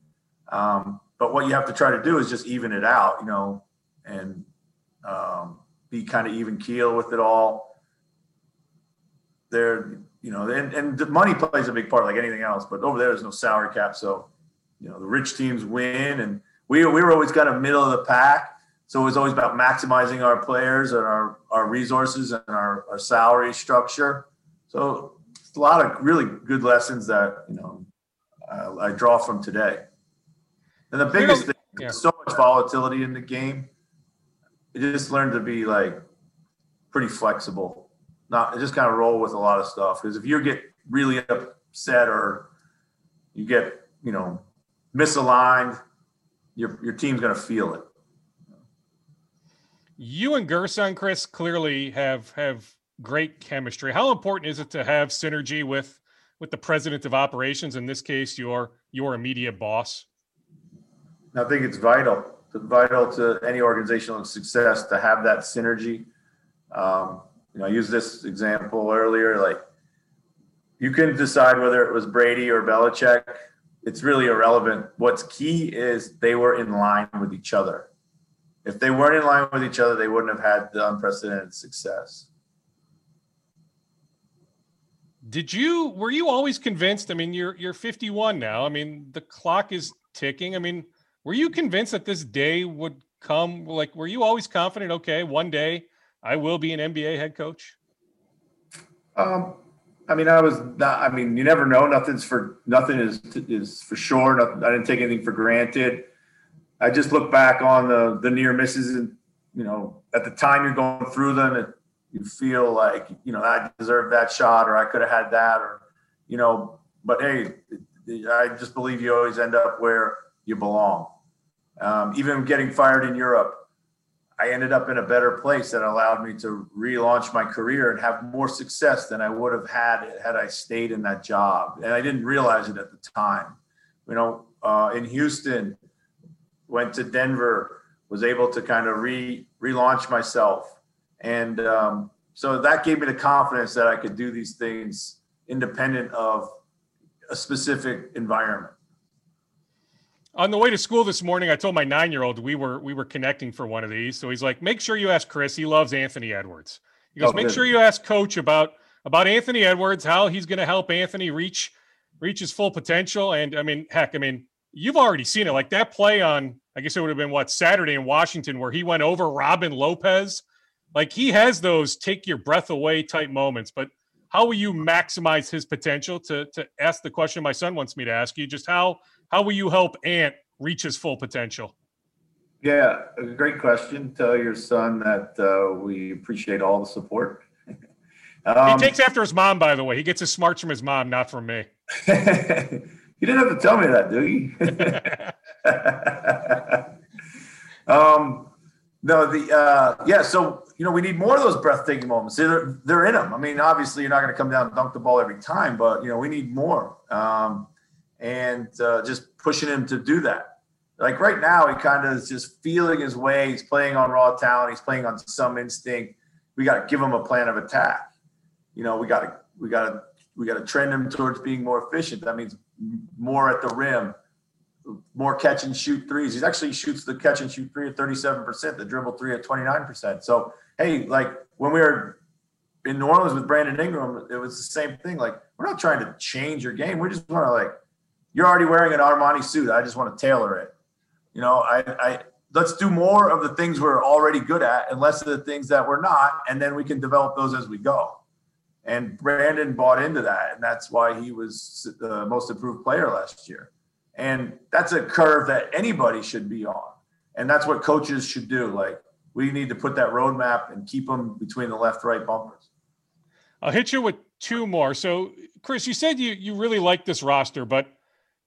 Um, but what you have to try to do is just even it out, you know, and um, be kind of even keel with it all. There, you know, and, and the money plays a big part, like anything else. But over there, there's no salary cap, so you know the rich teams win, and we we were always kind of middle of the pack. So it was always about maximizing our players and our, our resources and our, our salary structure. So it's a lot of really good lessons that you know uh, I draw from today. And the biggest thing, yeah. so much volatility in the game. I just learned to be like pretty flexible, not just kind of roll with a lot of stuff. Because if you get really upset or you get, you know, misaligned, your your team's going to feel it. You and Gersson, Chris, clearly have have great chemistry. How important is it to have synergy with with the president of operations? In this case, your your immediate boss. I think it's vital, vital to any organizational success to have that synergy. Um, you know, I used this example earlier. Like, you can decide whether it was Brady or Belichick. It's really irrelevant. What's key is they were in line with each other. If they weren't in line with each other, they wouldn't have had the unprecedented success. Did you were you always convinced? I mean, you're you're 51 now. I mean, the clock is ticking. I mean, were you convinced that this day would come? Like, were you always confident? Okay, one day I will be an NBA head coach. Um, I mean, I was not. I mean, you never know. Nothing's for nothing is is for sure. Nothing, I didn't take anything for granted. I just look back on the the near misses, and you know, at the time you're going through them, it, you feel like you know I deserved that shot, or I could have had that, or you know. But hey, I just believe you always end up where you belong. Um, even getting fired in Europe, I ended up in a better place that allowed me to relaunch my career and have more success than I would have had had I stayed in that job. And I didn't realize it at the time. You know, uh, in Houston, went to Denver, was able to kind of re relaunch myself, and um, so that gave me the confidence that I could do these things independent of a specific environment on the way to school this morning, I told my nine year old we were we were connecting for one of these. So he's like, make sure you ask Chris. He loves Anthony Edwards. He goes, oh, make good. sure you ask Coach about about Anthony Edwards, how he's going to help Anthony reach reach his full potential. And I mean, heck, I mean, you've already seen it. Like that play on, I guess it would have been what Saturday in Washington, where he went over Robin Lopez. Like he has those take your breath away type moments. But how will you maximize his potential? To to ask the question my son wants me to ask you, just how how will you help Ant reach his full potential? Yeah, a great question. Tell your son that uh, we appreciate all the support. <laughs> um, he takes after his mom, by the way. He gets his smarts from his mom, not from me. <laughs> you didn't have to tell me that, do you? <laughs> <laughs> um, no, the uh, yeah. So you know, we need more of those breathtaking moments. They're they're in them. I mean, obviously, you're not going to come down and dunk the ball every time, but you know, we need more. Um, and uh, just pushing him to do that. Like right now, he kind of is just feeling his way. He's playing on raw talent. He's playing on some instinct. We got to give him a plan of attack. You know, we got to we got to we got to trend him towards being more efficient. That means more at the rim, more catch and shoot threes. He actually shoots the catch and shoot three at 37%, the dribble three at 29%. So, hey, like when we were in New Orleans with Brandon Ingram, it was the same thing. Like, we're not trying to change your game. We just want to like you're already wearing an Armani suit. I just want to tailor it. You know, I, I let's do more of the things we're already good at and less of the things that we're not, and then we can develop those as we go. And Brandon bought into that, and that's why he was the most improved player last year. And that's a curve that anybody should be on, and that's what coaches should do. Like we need to put that roadmap and keep them between the left right bumpers. I'll hit you with two more. So, Chris, you said you you really like this roster, but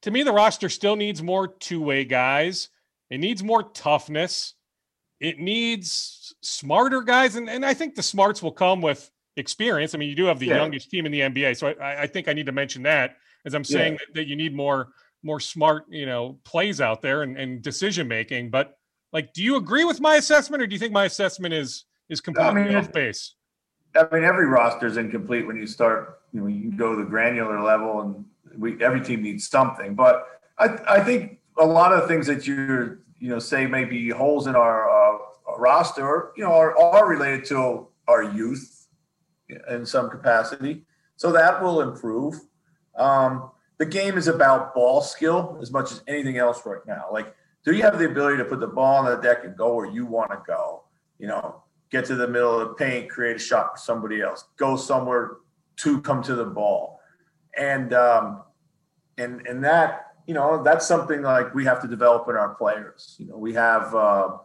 to me, the roster still needs more two way guys. It needs more toughness. It needs smarter guys, and, and I think the smarts will come with experience. I mean, you do have the yeah. youngest team in the NBA, so I, I, think I need to mention that as I'm saying yeah. that, that, you need more more smart, you know, plays out there and, and decision making. But like, do you agree with my assessment, or do you think my assessment is is completely I mean, off base? I mean, every roster is incomplete when you start. You know, you go to the granular level, and we every team needs something. But I I think a lot of things that you're you know say maybe holes in our uh, roster, you know, are, are related to our youth in some capacity. So that will improve. Um, the game is about ball skill as much as anything else right now. Like, do you have the ability to put the ball on the deck and go where you want to go? You know, get to the middle of the paint, create a shot for somebody else, go somewhere to come to the ball, and um, and and that you know that's something like we have to develop in our players. You know, we have uh,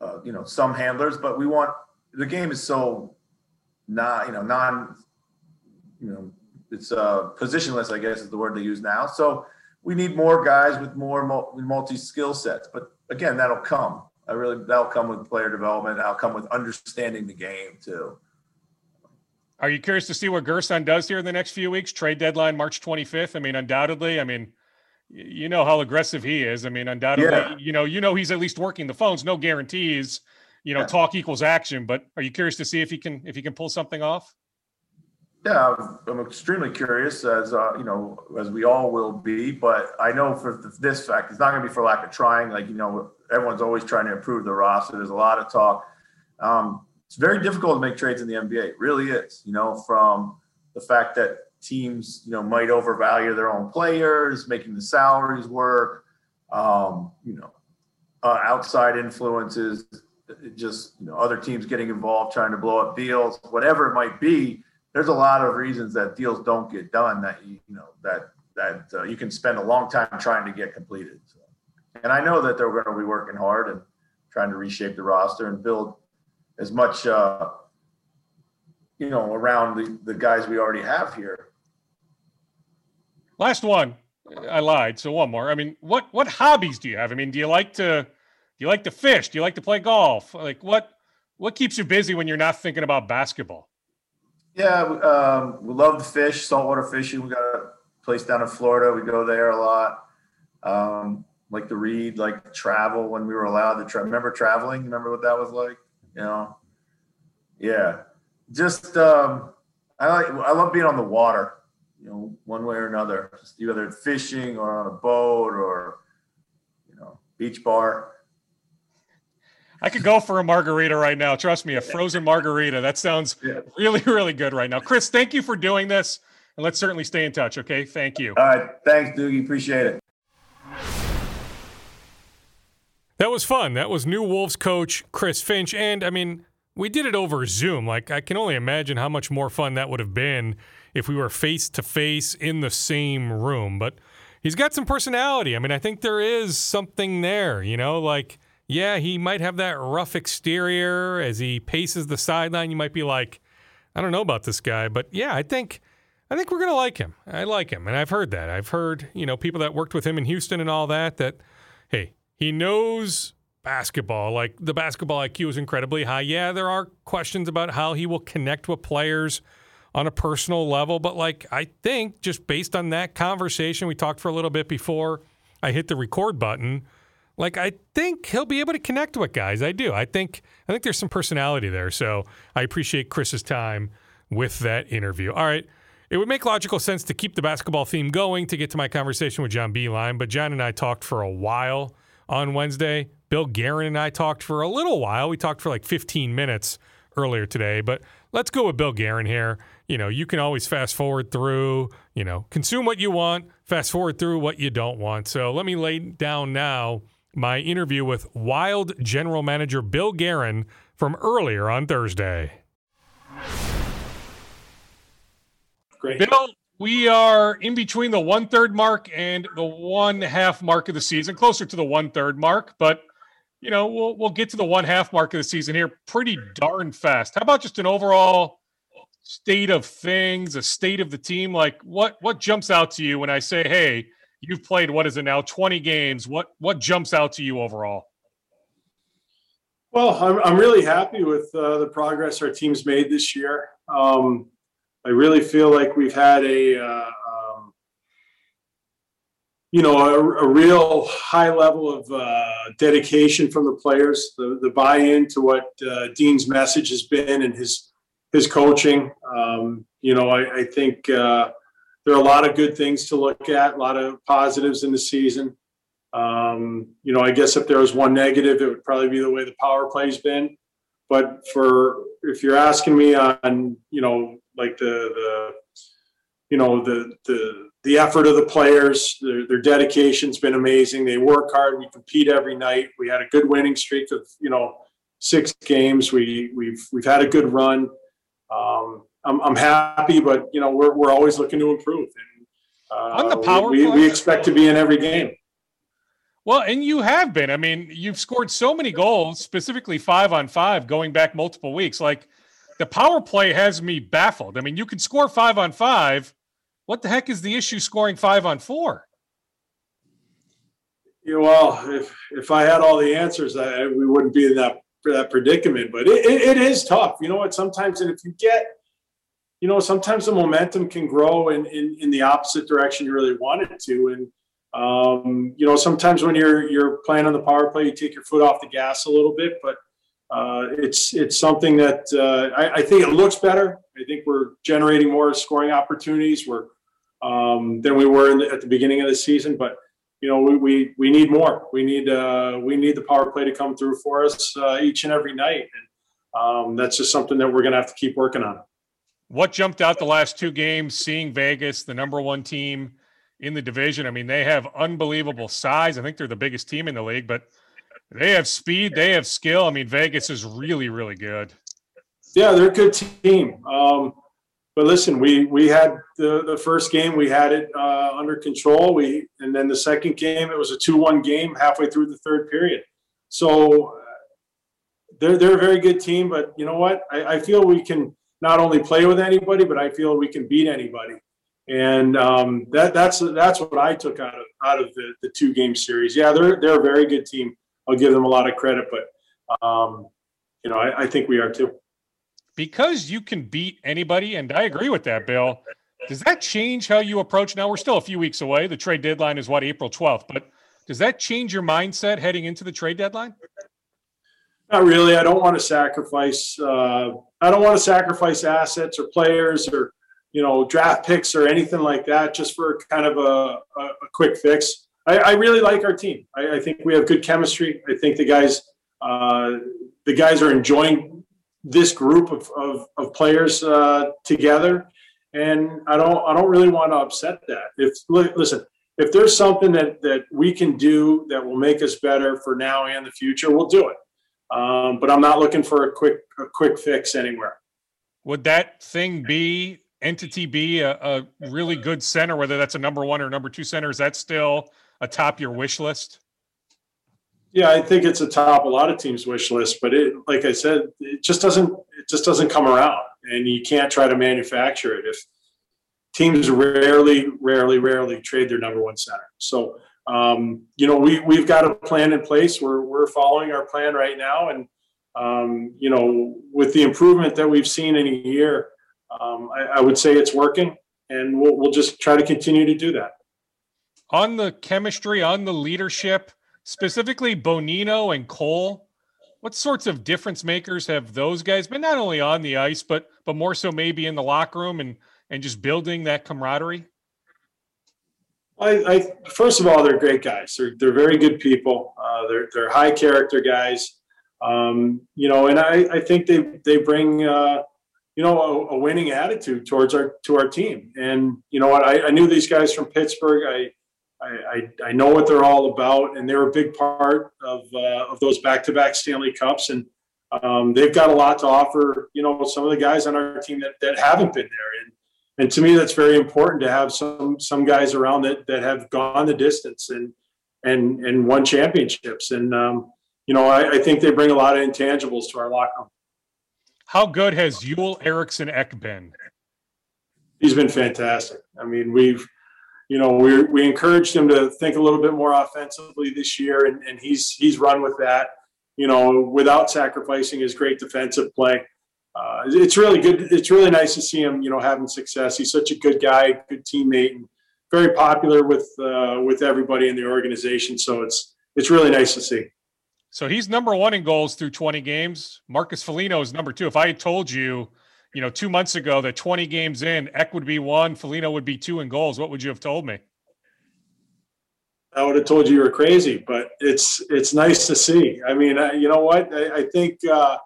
uh, you know some handlers, but we want the game is so not you know non you know it's uh, positionless, I guess is the word they use now. So we need more guys with more multi skill sets. But again, that'll come. I really that'll come with player development. That'll come with understanding the game too. Are you curious to see what Gersson does here in the next few weeks? Trade deadline March 25th. I mean, undoubtedly. I mean, you know how aggressive he is. I mean, undoubtedly. Yeah. You know, you know he's at least working the phones. No guarantees. You know, yeah. talk equals action. But are you curious to see if he can if he can pull something off? Yeah, I'm extremely curious, as uh, you know, as we all will be. But I know for this fact, it's not going to be for lack of trying. Like you know, everyone's always trying to improve the roster. There's a lot of talk. Um, it's very difficult to make trades in the NBA. It really is. You know, from the fact that teams, you know, might overvalue their own players, making the salaries work. Um, you know, uh, outside influences, just you know, other teams getting involved, trying to blow up deals, whatever it might be there's a lot of reasons that deals don't get done that you, you know that that uh, you can spend a long time trying to get completed. So, and I know that they're going to be working hard and trying to reshape the roster and build as much uh, you know around the, the guys we already have here. Last one. I lied. So one more. I mean, what what hobbies do you have? I mean, do you like to do you like to fish? Do you like to play golf? Like what what keeps you busy when you're not thinking about basketball? Yeah, um, we love the fish, saltwater fishing. We got a place down in Florida. We go there a lot. Um, like to read, like travel when we were allowed to tra- remember traveling. Remember what that was like? You know? Yeah. Just um, I like I love being on the water, you know, one way or another. Just either fishing or on a boat or you know, beach bar. I could go for a margarita right now. Trust me, a frozen margarita. That sounds yeah. really, really good right now. Chris, thank you for doing this. And let's certainly stay in touch. Okay. Thank you. All right. Thanks, Doogie. Appreciate it. That was fun. That was new Wolves coach Chris Finch. And I mean, we did it over Zoom. Like, I can only imagine how much more fun that would have been if we were face to face in the same room. But he's got some personality. I mean, I think there is something there, you know, like yeah, he might have that rough exterior as he paces the sideline. You might be like, I don't know about this guy, but yeah, I think I think we're gonna like him. I like him, and I've heard that. I've heard you know people that worked with him in Houston and all that. That hey, he knows basketball. Like the basketball IQ is incredibly high. Yeah, there are questions about how he will connect with players on a personal level, but like I think just based on that conversation we talked for a little bit before I hit the record button like I think he'll be able to connect with guys. I do. I think I think there's some personality there. So I appreciate Chris's time with that interview. All right. It would make logical sense to keep the basketball theme going to get to my conversation with John Beilein, but John and I talked for a while on Wednesday. Bill Guerin and I talked for a little while. We talked for like 15 minutes earlier today, but let's go with Bill Guerin here. You know, you can always fast forward through, you know, consume what you want, fast forward through what you don't want. So let me lay down now my interview with Wild General Manager Bill Guerin from earlier on Thursday. Great. Bill, we are in between the one third mark and the one half mark of the season, closer to the one third mark, but you know, we'll we'll get to the one half mark of the season here pretty darn fast. How about just an overall state of things, a state of the team? Like what what jumps out to you when I say, hey, You've played what is it now? Twenty games. What what jumps out to you overall? Well, I'm, I'm really happy with uh, the progress our team's made this year. Um, I really feel like we've had a, uh, um, you know, a, a, real high level of uh, dedication from the players, the, the buy-in to what uh, Dean's message has been and his his coaching. Um, you know, I, I think uh, there are a lot of good things to look at, a lot of positives in the season. Um, you know, I guess if there was one negative, it would probably be the way the power play's been. But for if you're asking me on, you know, like the the, you know, the the the effort of the players, their, their dedication's been amazing. They work hard. We compete every night. We had a good winning streak of you know six games. We we've we've had a good run. Um, I'm, I'm happy, but you know we're we're always looking to improve. And uh, on the power, we, we, we expect to be in every game. Well, and you have been. I mean, you've scored so many goals, specifically five on five, going back multiple weeks. Like the power play has me baffled. I mean, you can score five on five. What the heck is the issue scoring five on four? Yeah, well, if if I had all the answers, I, we wouldn't be in that that predicament. But it, it, it is tough. You know what? Sometimes, and if you get, you know, sometimes the momentum can grow in in, in the opposite direction you really want it to, and um, you know, sometimes when you're you're playing on the power play, you take your foot off the gas a little bit, but uh, it's it's something that uh, I, I, think it looks better. I think we're generating more scoring opportunities we're, um, than we were the, at the beginning of the season. But you know, we, we, we need more. We need uh, we need the power play to come through for us uh, each and every night, and um, that's just something that we're going to have to keep working on. What jumped out the last two games? Seeing Vegas, the number one team in the division. I mean, they have unbelievable size. I think they're the biggest team in the league, but they have speed, they have skill. I mean, Vegas is really, really good. Yeah, they're a good team. Um, but listen, we we had the the first game, we had it uh, under control. We and then the second game, it was a two one game halfway through the third period. So uh, they're they're a very good team. But you know what? I, I feel we can not only play with anybody, but I feel we can beat anybody and um, that that's that's what I took out of out of the, the two game series. Yeah, they're they're a very good team. I'll give them a lot of credit, but um, you know I, I think we are too. Because you can beat anybody, and I agree with that, Bill. Does that change how you approach? Now we're still a few weeks away. The trade deadline is what April twelfth, but does that change your mindset heading into the trade deadline? Not really. I don't want to sacrifice. Uh, I don't want to sacrifice assets or players or you know, draft picks or anything like that, just for kind of a, a, a quick fix. I, I, really like our team. I, I, think we have good chemistry. I think the guys, uh, the guys are enjoying this group of, of, of players uh, together, and I don't I don't really want to upset that. If listen, if there's something that that we can do that will make us better for now and the future, we'll do it. Um, but I'm not looking for a quick a quick fix anywhere. Would that thing be entity be a, a, really good center, whether that's a number one or number two center? Is that still atop your wish list? Yeah, I think it's atop a lot of teams' wish list, but it, like I said, it just doesn't it just doesn't come around, and you can't try to manufacture it. If teams rarely, rarely, rarely trade their number one center, so um, you know we we've got a plan in place. We're we're following our plan right now, and um, you know with the improvement that we've seen in a year, um, I, I, would say it's working, and we'll, we'll just try to continue to do that. On the chemistry, on the leadership, specifically Bonino and Cole, what sorts of difference makers have those guys been? Not only on the ice, but but more so maybe in the locker room and and just building that camaraderie. I, I first of all, they're great guys. They're they're very good people. Uh, they're they're high character guys. Um, you know, and I, I think they they bring uh, you know, a, a, winning attitude towards our to our team. And you know what, I, I knew these guys from Pittsburgh. I, I, I know what they're all about, and they're a big part of uh, of those back to back Stanley Cups. And um, they've got a lot to offer. You know, some of the guys on our team that, that haven't been there, and and to me, that's very important to have some some guys around that that have gone the distance and and and won championships. And um, you know, I, I think they bring a lot of intangibles to our locker room. How good has Joel Eriksson Ek been? He's been fantastic. I mean, we've, you know, we we encouraged him to think a little bit more offensively this year, and, and he's he's run with that. You know, without sacrificing his great defensive play. Uh, it's really good. It's really nice to see him, you know, having success. He's such a good guy, good teammate, and very popular with uh, with everybody in the organization. So it's it's really nice to see. So he's number one in goals through 20 games. Marcus Foligno is number two. If I had told you, you know, two months ago that 20 games in, Ek would be one, Foligno would be two in goals, what would you have told me? I would have told you you were crazy, but it's it's nice to see. I mean, I, you know what? I, I think uh,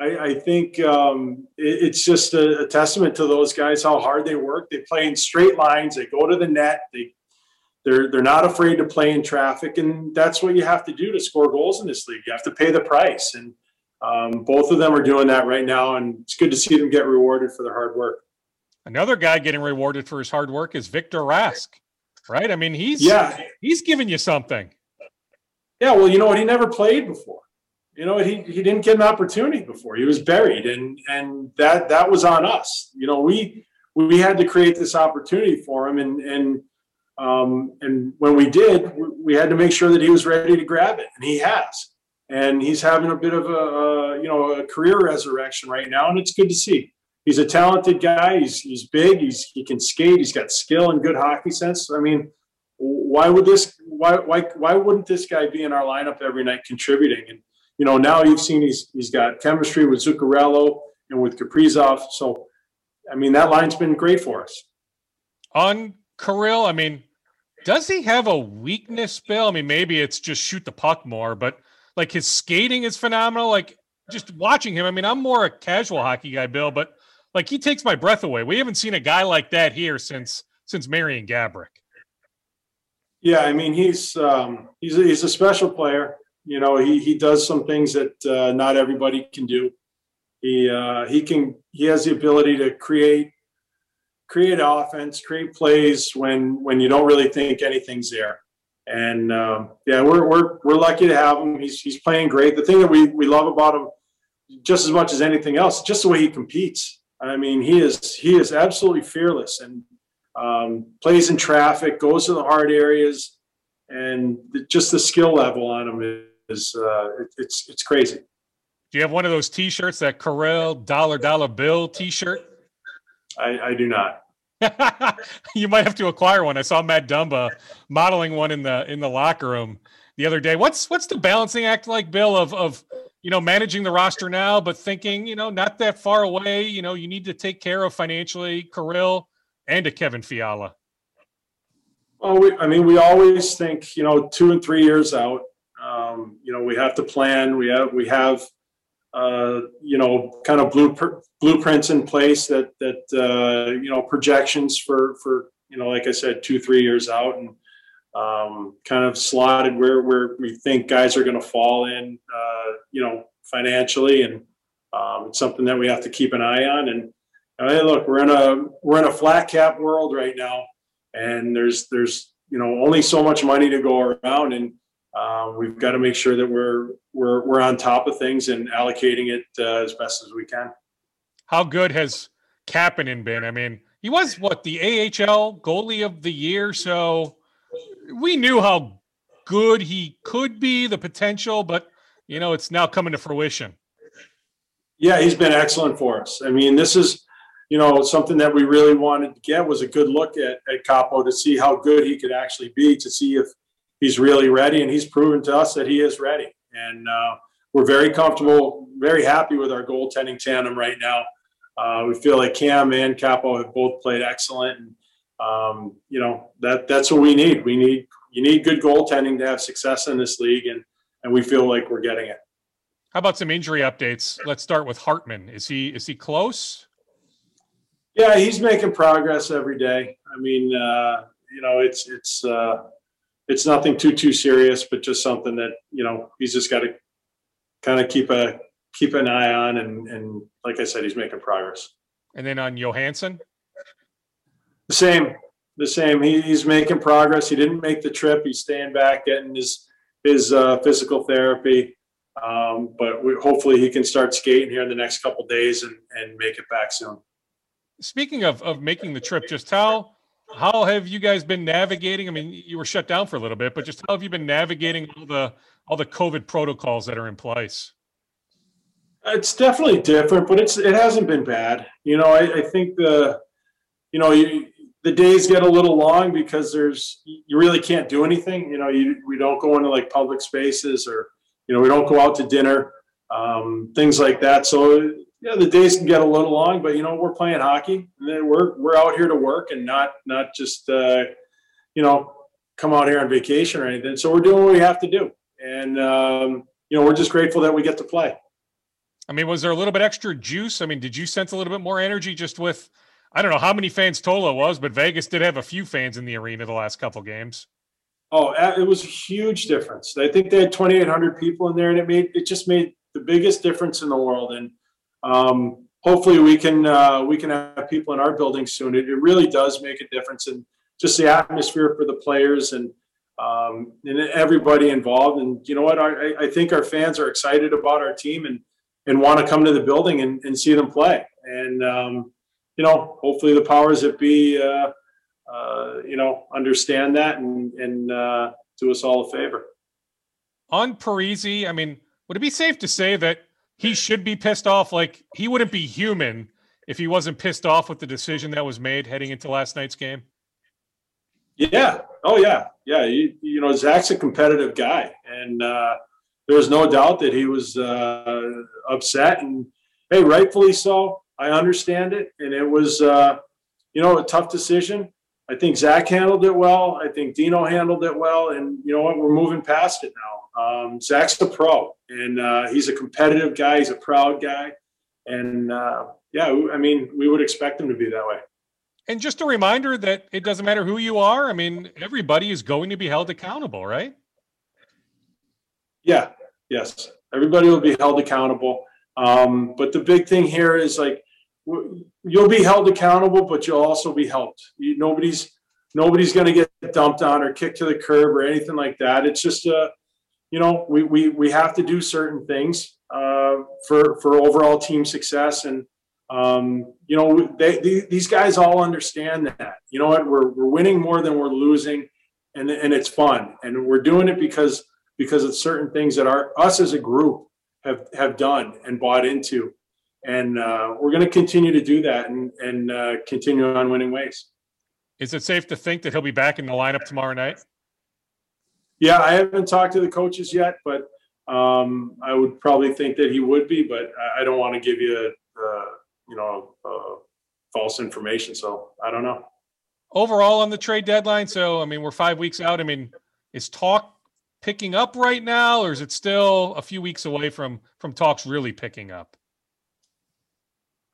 I, I, think um, it, it's just a, a, testament to those guys how hard they work. They play in straight lines. They go to the net. They they're they're not afraid to play in traffic, and that's what you have to do to score goals in this league. You have to pay the price, and um, both of them are doing that right now, and it's good to see them get rewarded for their hard work. Another guy getting rewarded for his hard work is Victor Rask, right? I mean, he's yeah, he's giving you something. Yeah, well, you know what? He never played before. You know, he he didn't get an opportunity before. He was buried, and and that that was on us. You know, we we had to create this opportunity for him, and and um, and when we did, we had to make sure that he was ready to grab it, and he has. And he's having a bit of a, a you know a career resurrection right now, and it's good to see. He's a talented guy. He's he's big. He's he can skate. He's got skill and good hockey sense. I mean, why would this? Why why why wouldn't this guy be in our lineup every night contributing? And you know now you've seen he's he's got chemistry with Zuccarello and with Kaprizov. So I mean that line's been great for us. On Kirill, I mean, does he have a weakness, Bill? I mean, maybe it's just shoot the puck more, but like his skating is phenomenal. Like just watching him, I mean, I'm more a casual hockey guy, Bill, but like he takes my breath away. We haven't seen a guy like that here since since Marian Gaborik. Yeah, I mean he's um, he's a, he's a special player. You know, he he does some things that uh, not everybody can do. He uh, he can he has the ability to create create offense, create plays when when you don't really think anything's there. And um, yeah, we're we're we're lucky to have him. He's he's playing great. The thing that we we love about him, just as much as anything else, just the way he competes. I mean, he is he is absolutely fearless and um, plays in traffic, goes to the hard areas, and just the skill level on them is uh, it, it's it's crazy. Do you have one of those T-shirts, that Kirill dollar dollar bill T-shirt? I, I do not. <laughs> you might have to acquire one. I saw Matt Dumba modeling one in the in the locker room the other day. What's what's the balancing act like, Bill, of of you know managing the roster now, but thinking you know not that far away. You know you need to take care of financially Kirill and a Kevin Fiala. Well, we, I mean, we always think you know two and three years out. Um, you know, we have to plan. We have we have uh, you know, kind of blueprints in place that that uh, you know projections for for you know, like I said, two three years out, and um, kind of slotted where where we think guys are going to fall in, uh, you know, financially, and um, it's something that we have to keep an eye on. And hey, look, we're in a we're in a flat cap world right now, and there's there's you know only so much money to go around, and uh, we've got to make sure that we're we're we're on top of things and allocating it uh, as best as we can. How good has Kahkonen been? I mean, he was what the AHL goalie of the year, so we knew how good he could be, the potential, but you know, it's now coming to fruition. Yeah, he's been excellent for us. I mean, this is you know something that we really wanted to get was a good look at at Kaapo to see how good he could actually be, to see if he's really ready, and he's proven to us that he is ready. And uh, we're very comfortable, very happy with our goaltending tandem right now. Uh, we feel like Cam and Kaapo have both played excellent, and um, you know that that's what we need. We need you need good goaltending to have success in this league, and and we feel like we're getting it. How about some injury updates? Let's start with Hartman. Is he is he close? Yeah, he's making progress every day. I mean, uh, you know, it's it's uh, it's nothing too too serious, but just something that you know he's just got to kind of keep a keep an eye on, and and like I said, he's making progress. And then on Johansson, the same, the same. He, he's making progress. He didn't make the trip. He's staying back, getting his his uh, physical therapy. Um, but we, hopefully he can start skating here in the next couple days and and make it back soon. Speaking of of making the trip, just how how have you guys been navigating? I mean, you were shut down for a little bit, but just how have you been navigating all the all the COVID protocols that are in place? It's definitely different, but it's it hasn't been bad. You know, I, I think the you know you, the days get a little long because there's you really can't do anything. You know, you we don't go into like public spaces or you know we don't go out to dinner, um, things like that. So yeah, the days can get a little long, but you know we're playing hockey and we're we're out here to work and not not just uh, you know come out here on vacation or anything. So we're doing what we have to do, and um, you know we're just grateful that we get to play. I mean, was there a little bit extra juice? I mean, did you sense a little bit more energy just with I don't know how many fans it was, but Vegas did have a few fans in the arena the last couple games. Oh, it was a huge difference. I think they had 2,800 people in there, and it made it just made the biggest difference in the world. And um, hopefully, we can uh, we can have people in our building soon. It, it really does make a difference, and just the atmosphere for the players and um, and everybody involved. And you know what? I, I think our fans are excited about our team and and want to come to the building and, and see them play. And um, you know, hopefully the powers that be, uh, uh, you know, understand that and, and uh, do us all a favor. On Parise, I mean, would it be safe to say that he should be pissed off? Like he wouldn't be human if he wasn't pissed off with the decision that was made heading into last night's game. Yeah. Oh yeah. Yeah. You, you know, Zach's a competitive guy, and uh, there's no doubt that he was uh, upset, and hey, rightfully so. I understand it, and it was, uh, you know, a tough decision. I think Zach handled it well. I think Dino handled it well, and you know what? We're moving past it now. Um, Zach's a pro, and uh, he's a competitive guy. He's a proud guy, and uh, yeah, I mean, we would expect him to be that way. And just a reminder that it doesn't matter who you are. I mean, everybody is going to be held accountable, right? Yeah. Yes. Everybody will be held accountable. Um, but the big thing here is like you'll be held accountable, but you'll also be helped. You, nobody's nobody's going to get dumped on or kicked to the curb or anything like that. It's just a, uh, you know, we we we have to do certain things uh, for for overall team success, and um, you know, they, they, these guys all understand that. You know what? We're we're winning more than we're losing, and and it's fun, and we're doing it because because of certain things that our us as a group have have done and bought into and uh, we're going to continue to do that and and uh, continue on winning ways. Is it safe to think that he'll be back in the lineup tomorrow night? Yeah, I haven't talked to the coaches yet, but um, I would probably think that he would be, but I don't want to give you, uh, you know, uh, false information. So I don't know. Overall, on the trade deadline, so I mean, we're five weeks out. I mean, is talk picking up right now, or is it still a few weeks away from from talks really picking up?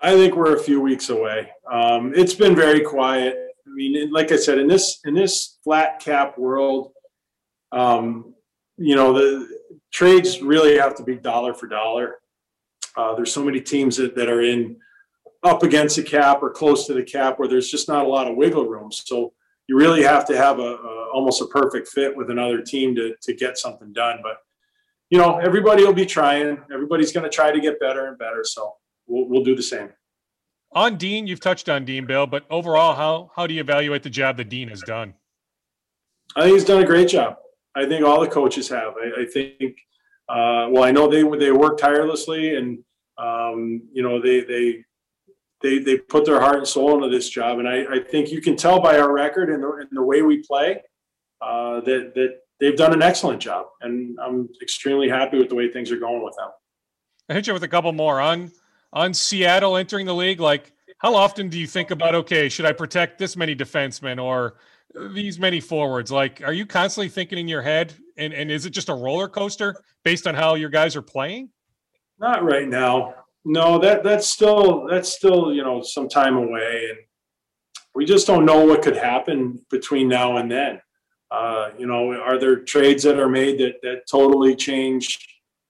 I think we're a few weeks away. Um, it's been very quiet. I mean, like I said, in this in this flat cap world, um, you know, the trades really have to be dollar for dollar. Uh, there's so many teams that, that are in up against the cap or close to the cap where there's just not a lot of wiggle room. So you really have to have a, a almost a perfect fit with another team to to get something done. But you know, everybody will be trying. Everybody's going to try to get better and better. So we'll, we'll do the same. On Dean, you've touched on Dean Bill, but overall, how how do you evaluate the job that Dean has done? I think he's done a great job. I think all the coaches have. I, I think. Uh, well, I know they they work tirelessly, and um, you know they they they they put their heart and soul into this job, and I, I think you can tell by our record and the, and the way we play uh, that that they've done an excellent job, and I'm extremely happy with the way things are going with them. I hit you with a couple more on on Seattle entering the league? Like, how often do you think about, okay, should I protect this many defensemen or these many forwards? Like, are you constantly thinking in your head? And, and is it just a roller coaster based on how your guys are playing? Not right now. No, that that's still that's still you know some time away, and we just don't know what could happen between now and then. Uh, you know, are there trades that are made that that totally change,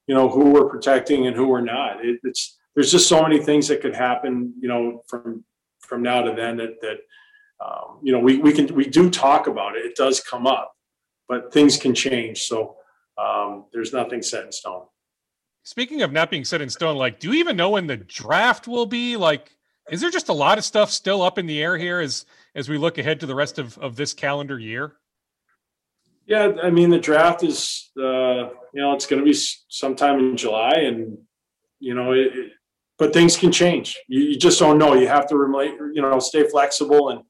you know, who we're protecting and who we're not? It, it's there's just so many things that could happen, you know, from from now to then that that um, you know we we can we do talk about it. It does come up, but things can change. So um, there's nothing set in stone. Speaking of not being set in stone, like, do you even know when the draft will be? Like, is there just a lot of stuff still up in the air here as as we look ahead to the rest of, of this calendar year? Yeah, I mean the draft is uh, you know it's going to be sometime in July, and you know it, it, but things can change. You, you, just don't know. You have to remain, you know, stay flexible and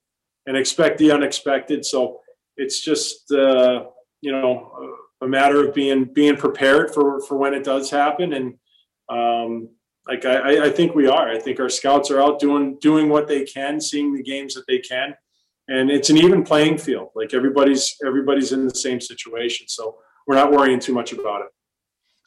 and expect the unexpected. So it's just uh, you know a matter of being being prepared for for when it does happen and um, like I, I think we are. I think our scouts are out doing doing what they can, seeing the games that they can, and it's an even playing field. Like everybody's everybody's in the same situation, so we're not worrying too much about it.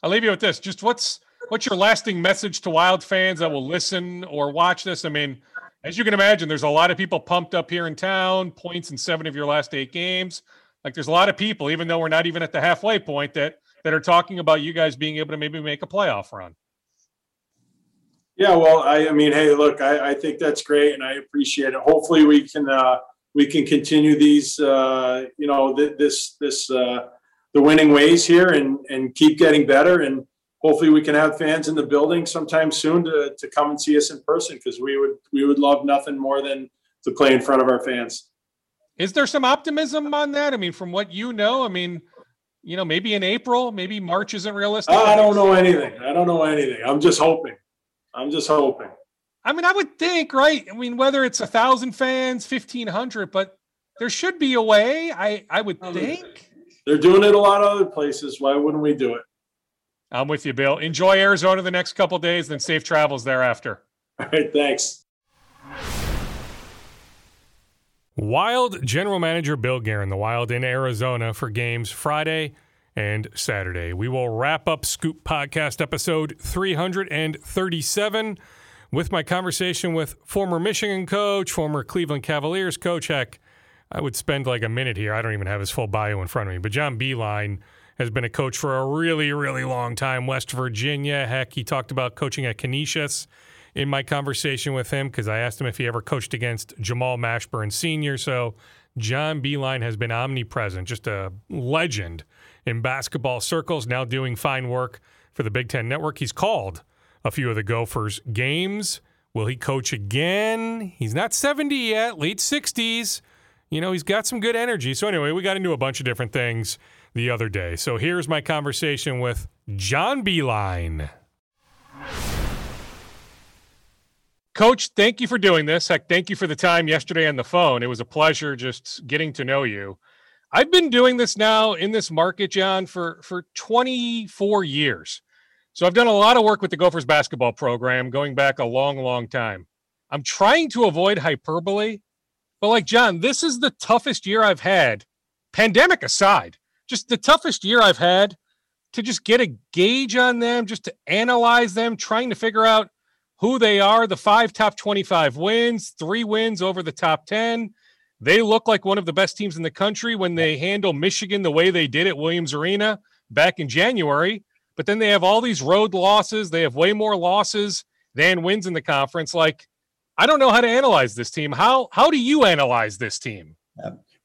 I'll leave you with this. Just what's what's your lasting message to Wild fans that will listen or watch this? I mean, as you can imagine, there's a lot of people pumped up here in town. Points in seven of your last eight games. Like there's a lot of people, even though we're not even at the halfway point, that that are talking about you guys being able to maybe make a playoff run. Yeah, well, I, I mean, hey, look, I, I, think that's great, and I appreciate it. Hopefully, we can uh, we can continue these, uh, you know, th- this this uh, the winning ways here, and and keep getting better, and hopefully, we can have fans in the building sometime soon to to come and see us in person because we would we would love nothing more than to play in front of our fans. Is there some optimism on that? I mean, from what you know, I mean, you know, maybe in April, maybe March isn't realistic. I don't know anything. I don't know anything. I'm just hoping. I'm just hoping. I mean, I would think, right? I mean, whether it's a thousand fans, fifteen hundred, but there should be a way. I I would think they're doing it a lot of other places. Why wouldn't we do it? I'm with you, Bill. Enjoy Arizona the next couple days, then safe travels thereafter. All right, thanks. Wild General Manager Bill Guerin, the Wild in Arizona for games Friday and Saturday. We will wrap up Scoop Podcast episode 337 with my conversation with former Michigan coach, former Cleveland Cavaliers coach. Heck, I would spend like a minute here. I don't even have his full bio in front of me, but John Beilein has been a coach for a really, really long time, West Virginia. Heck, he talked about coaching at Canisius in my conversation with him because I asked him if he ever coached against Jamal Mashburn Sr. So John Beilein has been omnipresent, just a legend in basketball circles, now doing fine work for the Big Ten Network. He's called a few of the Gophers games. Will he coach again? He's not 70 yet, late 60s. You know, he's got some good energy. So, anyway, we got into a bunch of different things the other day. So, here's my conversation with John Beilein. Coach, thank you for doing this. Heck, thank you for the time yesterday on the phone. It was a pleasure just getting to know you. I've been doing this now in this market, John, for for 24 years. So I've done a lot of work with the Gophers basketball program going back a long, long time. I'm trying to avoid hyperbole, but like John, this is the toughest year I've had, pandemic aside, just the toughest year I've had to just get a gauge on them, just to analyze them, trying to figure out who they are. The five top 25 wins, three wins over the top 10 they look like one of the best teams in the country when they handle Michigan the way they did at Williams Arena back in January. But then they have all these road losses. They have way more losses than wins in the conference. Like, I don't know how to analyze this team. How how do you analyze this team?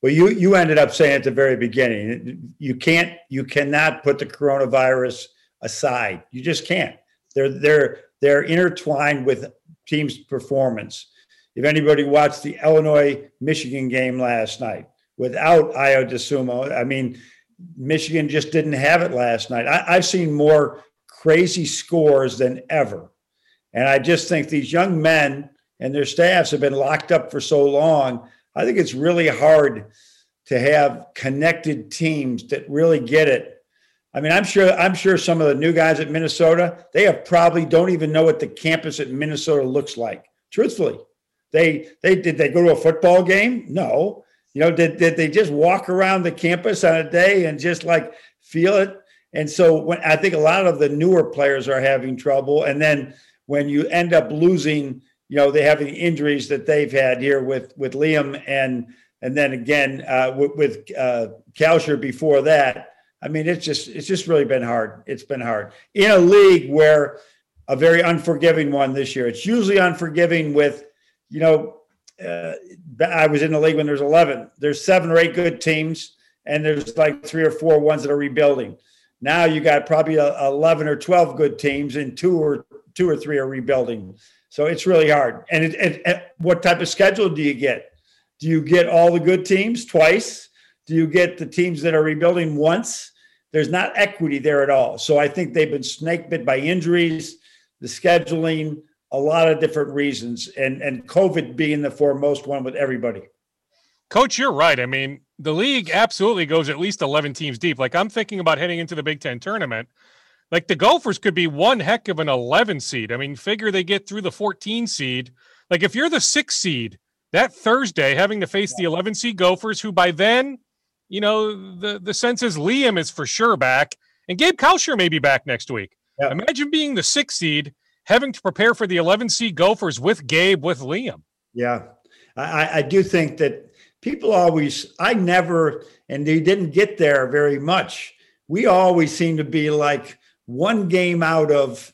Well, you you ended up saying at the very beginning, you can't you cannot put the coronavirus aside. You just can't. They're they're they're intertwined with teams' performance. If anybody watched the Illinois Michigan game last night without Ayo Dosunmu, I mean, Michigan just didn't have it last night. I, I've seen more crazy scores than ever. And I just think these young men and their staffs have been locked up for so long. I think it's really hard to have connected teams that really get it. I mean, I'm sure I'm sure some of the new guys at Minnesota, they have probably don't even know what the campus at Minnesota looks like. Truthfully. They they did they go to a football game? No. You know, did, did they just walk around the campus on a day and just like feel it? And so when I think a lot of the newer players are having trouble. And then when you end up losing, you know, they have the injuries that they've had here with with Liam and and then again uh, with, with uh, Kalscheur before that. I mean, it's just it's just really been hard. It's been hard in a league where a very unforgiving one this year. It's usually unforgiving with you know, uh, I was in the league when there's 11. There's seven or eight good teams, and there's like three or four ones that are rebuilding. Now you got probably a, 11 or 12 good teams, and two or two or three are rebuilding. So it's really hard. And, it, what type of schedule do you get? Do you get all the good teams twice? Do you get the teams that are rebuilding once? There's not equity there at all. So I think they've been snake bit by injuries, the scheduling, a lot of different reasons, and and COVID being the foremost one with everybody. Coach, you're right. I mean, the league absolutely goes at least 11 teams deep. Like I'm thinking about heading into the Big Ten tournament. Like the Gophers could be one heck of an 11 seed. I mean, figure they get through the 14 seed. Like if you're the six seed that Thursday, having to face the 11 seed Gophers, who by then, you know, the the sense is Liam is for sure back, and Gabe Kalscheur may be back next week. Yeah. Imagine being the six seed, having to prepare for the 11 seed Gophers with Gabe with Liam. Yeah, I, I do think that people always. I never, and they didn't get there very much. We always seem to be like one game out of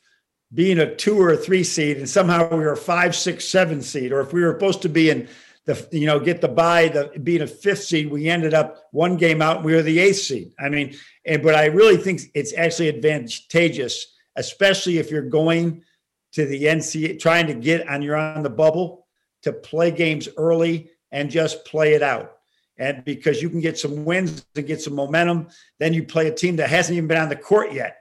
being a two or a three seed, and somehow we were five, six, seven seed, or if we were supposed to be in the you know get the bye, the being a fifth seed, we ended up one game out. we were the eighth seed. I mean, and but I really think it's actually advantageous, especially if you're going to the NCAA, trying to get on you're on the bubble to play games early and just play it out. And because you can get some wins and get some momentum, then you play a team that hasn't even been on the court yet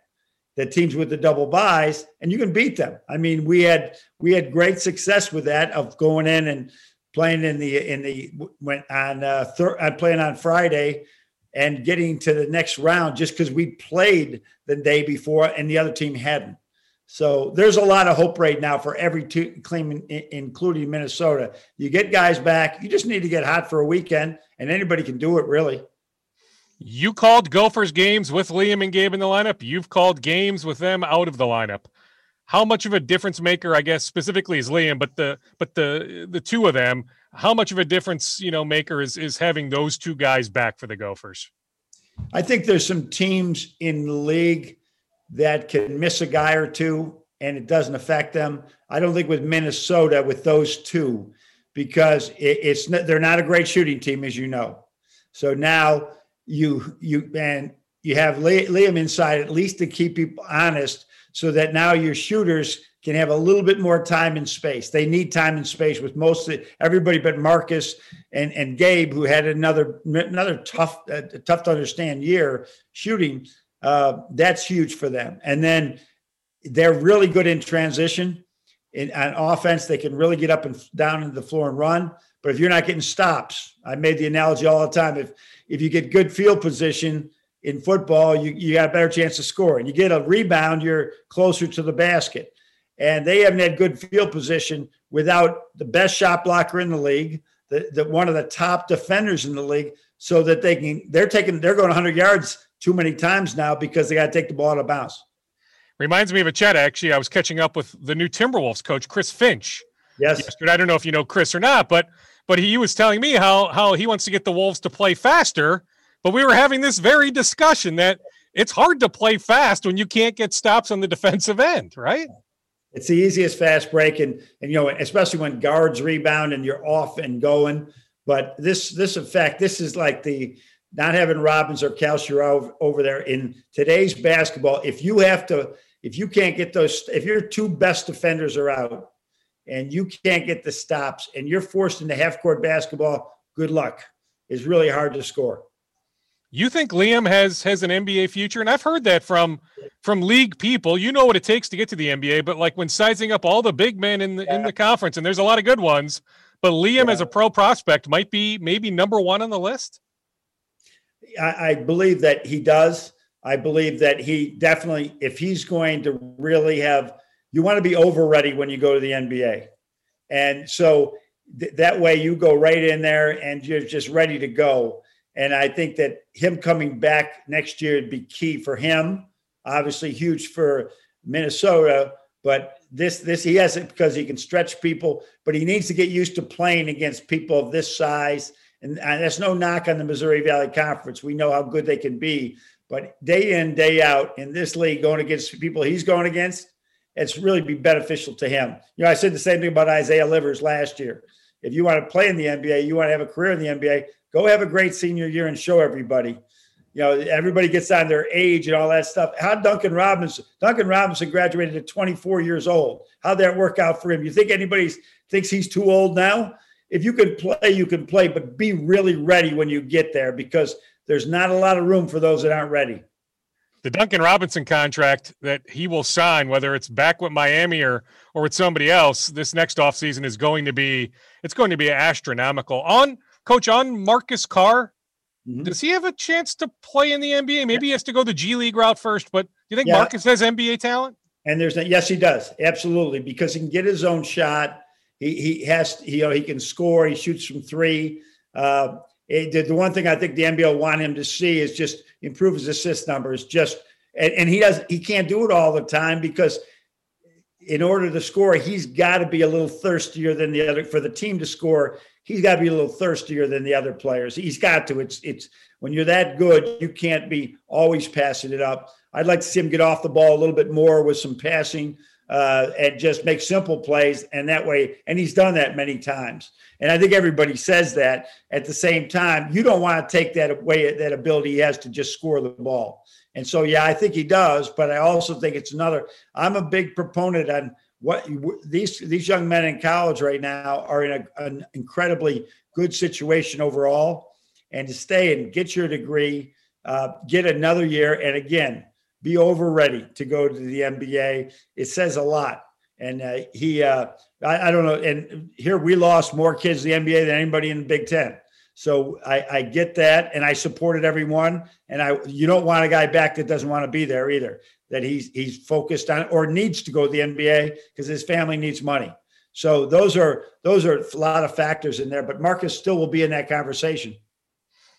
the teams with the double byes, and you can beat them. I mean, we had we had great success with that of going in and playing in the in the went on uh, thir- uh playing on Friday and getting to the next round just because we played the day before and the other team hadn't. So there's a lot of hope right now for every team, including Minnesota. You get guys back. You just need to get hot for a weekend, and anybody can do it, really. You called Gophers games with Liam and Gabe in the lineup. You've called games with them out of the lineup. How much of a difference maker, I guess, specifically is Liam, but the but the the two of them, how much of a difference, you know, maker is is having those two guys back for the Gophers? I think there's some teams in the league that can miss a guy or two and it doesn't affect them. I don't think with Minnesota with those two because it, it's they're not a great shooting team as you know. So now you you and you have Liam inside at least to keep people honest, so that now your shooters can have a little bit more time and space. They need time and space with most everybody but Marcus and, and Gabe, who had another another tough uh, tough to understand year shooting. Uh, that's huge for them. And then they're really good in transition. In on offense, they can really get up and down into the floor and run. But if you're not getting stops, I made the analogy all the time. If if you get good field position in football, you, you got a better chance of scoring. You get a rebound, you're closer to the basket. And they haven't had good field position without the best shot blocker in the league, the, the one of the top defenders in the league, so that they can they're taking they're going 100 yards too many times now because they got to take the ball out of bounds. Reminds me of a chat. Actually, I was catching up with the new Timberwolves coach, Chris Finch. Yes. Yesterday. I don't know if you know Chris or not, but but he was telling me how how he wants to get the Wolves to play faster. But we were having this very discussion that it's hard to play fast when you can't get stops on the defensive end, right? It's the easiest fast break, and and you know, especially when guards rebound and you're off and going. But this this effect, this is like the not having Robbins or over, over there in today's basketball. If you have to, if you can't get those, if your two best defenders are out, and you can't get the stops and you're forced into half court basketball, good luck. It's really hard to score. You think Liam has has an NBA future? And I've heard that from from league people. You know what it takes to get to the NBA, but like when sizing up all the big men in the yeah. in the conference, and there's a lot of good ones, but Liam yeah. as a pro prospect might be maybe number one on the list. I, I believe that he does. I believe that he definitely, if he's going to really have you want to be over ready when you go to the NBA. And so th- that way you go right in there and you're just ready to go. And I think that him coming back next year would be key for him. Obviously, huge for Minnesota, but this this he has it because he can stretch people, but he needs to get used to playing against people of this size. And, and that's no knock on the Missouri Valley Conference. We know how good they can be, but day in day out in this league, going against people he's going against, it's really be beneficial to him. You know, I said the same thing about Isaiah Livers last year. If you want to play in the NBA, you want to have a career in the NBA, go have a great senior year and show everybody. you know, everybody gets on their age and all that stuff. How Duncan Robinson, Duncan Robinson graduated at 24 years old. How'd that work out for him? You think anybody thinks he's too old now? If you can play, you can play, but be really ready when you get there because there's not a lot of room for those that aren't ready. The Duncan Robinson contract that he will sign, whether it's back with Miami or or with somebody else, this next offseason is going to be it's going to be astronomical. On coach on Marcus Carr, Mm-hmm. Does he have a chance to play in the NBA? Maybe he has to go the G League route first, but do you think yeah. Marcus has NBA talent? And there's a, yes, he does absolutely because he can get his own shot. He he has he, you know he can score. He shoots from three. Uh, it, the one thing I think the NBA will want him to see is just improve his assist numbers. Just and, and he does he can't do it all the time because in order to score, he's got to be a little thirstier than the other for the team to score he's got to be a little thirstier than the other players. He's got to. It's it's when you're that good, you can't be always passing it up. I'd like to see him get off the ball a little bit more with some passing uh, and just make simple plays. And that way, and he's done that many times. And I think everybody says that. At the same time, you don't want to take that away that ability he has to just score the ball. And so, yeah, I think he does. But I also think it's another. I'm a big proponent on what these these young men in college right now are in a, an incredibly good situation overall, and to stay and get your degree, uh, get another year, and again be over ready to go to the NBA. It says a lot. And uh, he, uh, I, I, don't know. And here we lost more kids the NBA than anybody in the Big Ten. So I, I get that, and I supported everyone. And I, you don't want a guy back that doesn't want to be there either that he's he's focused on or needs to go to the NBA because his family needs money. So those are those are a lot of factors in there, but Marcus still will be in that conversation.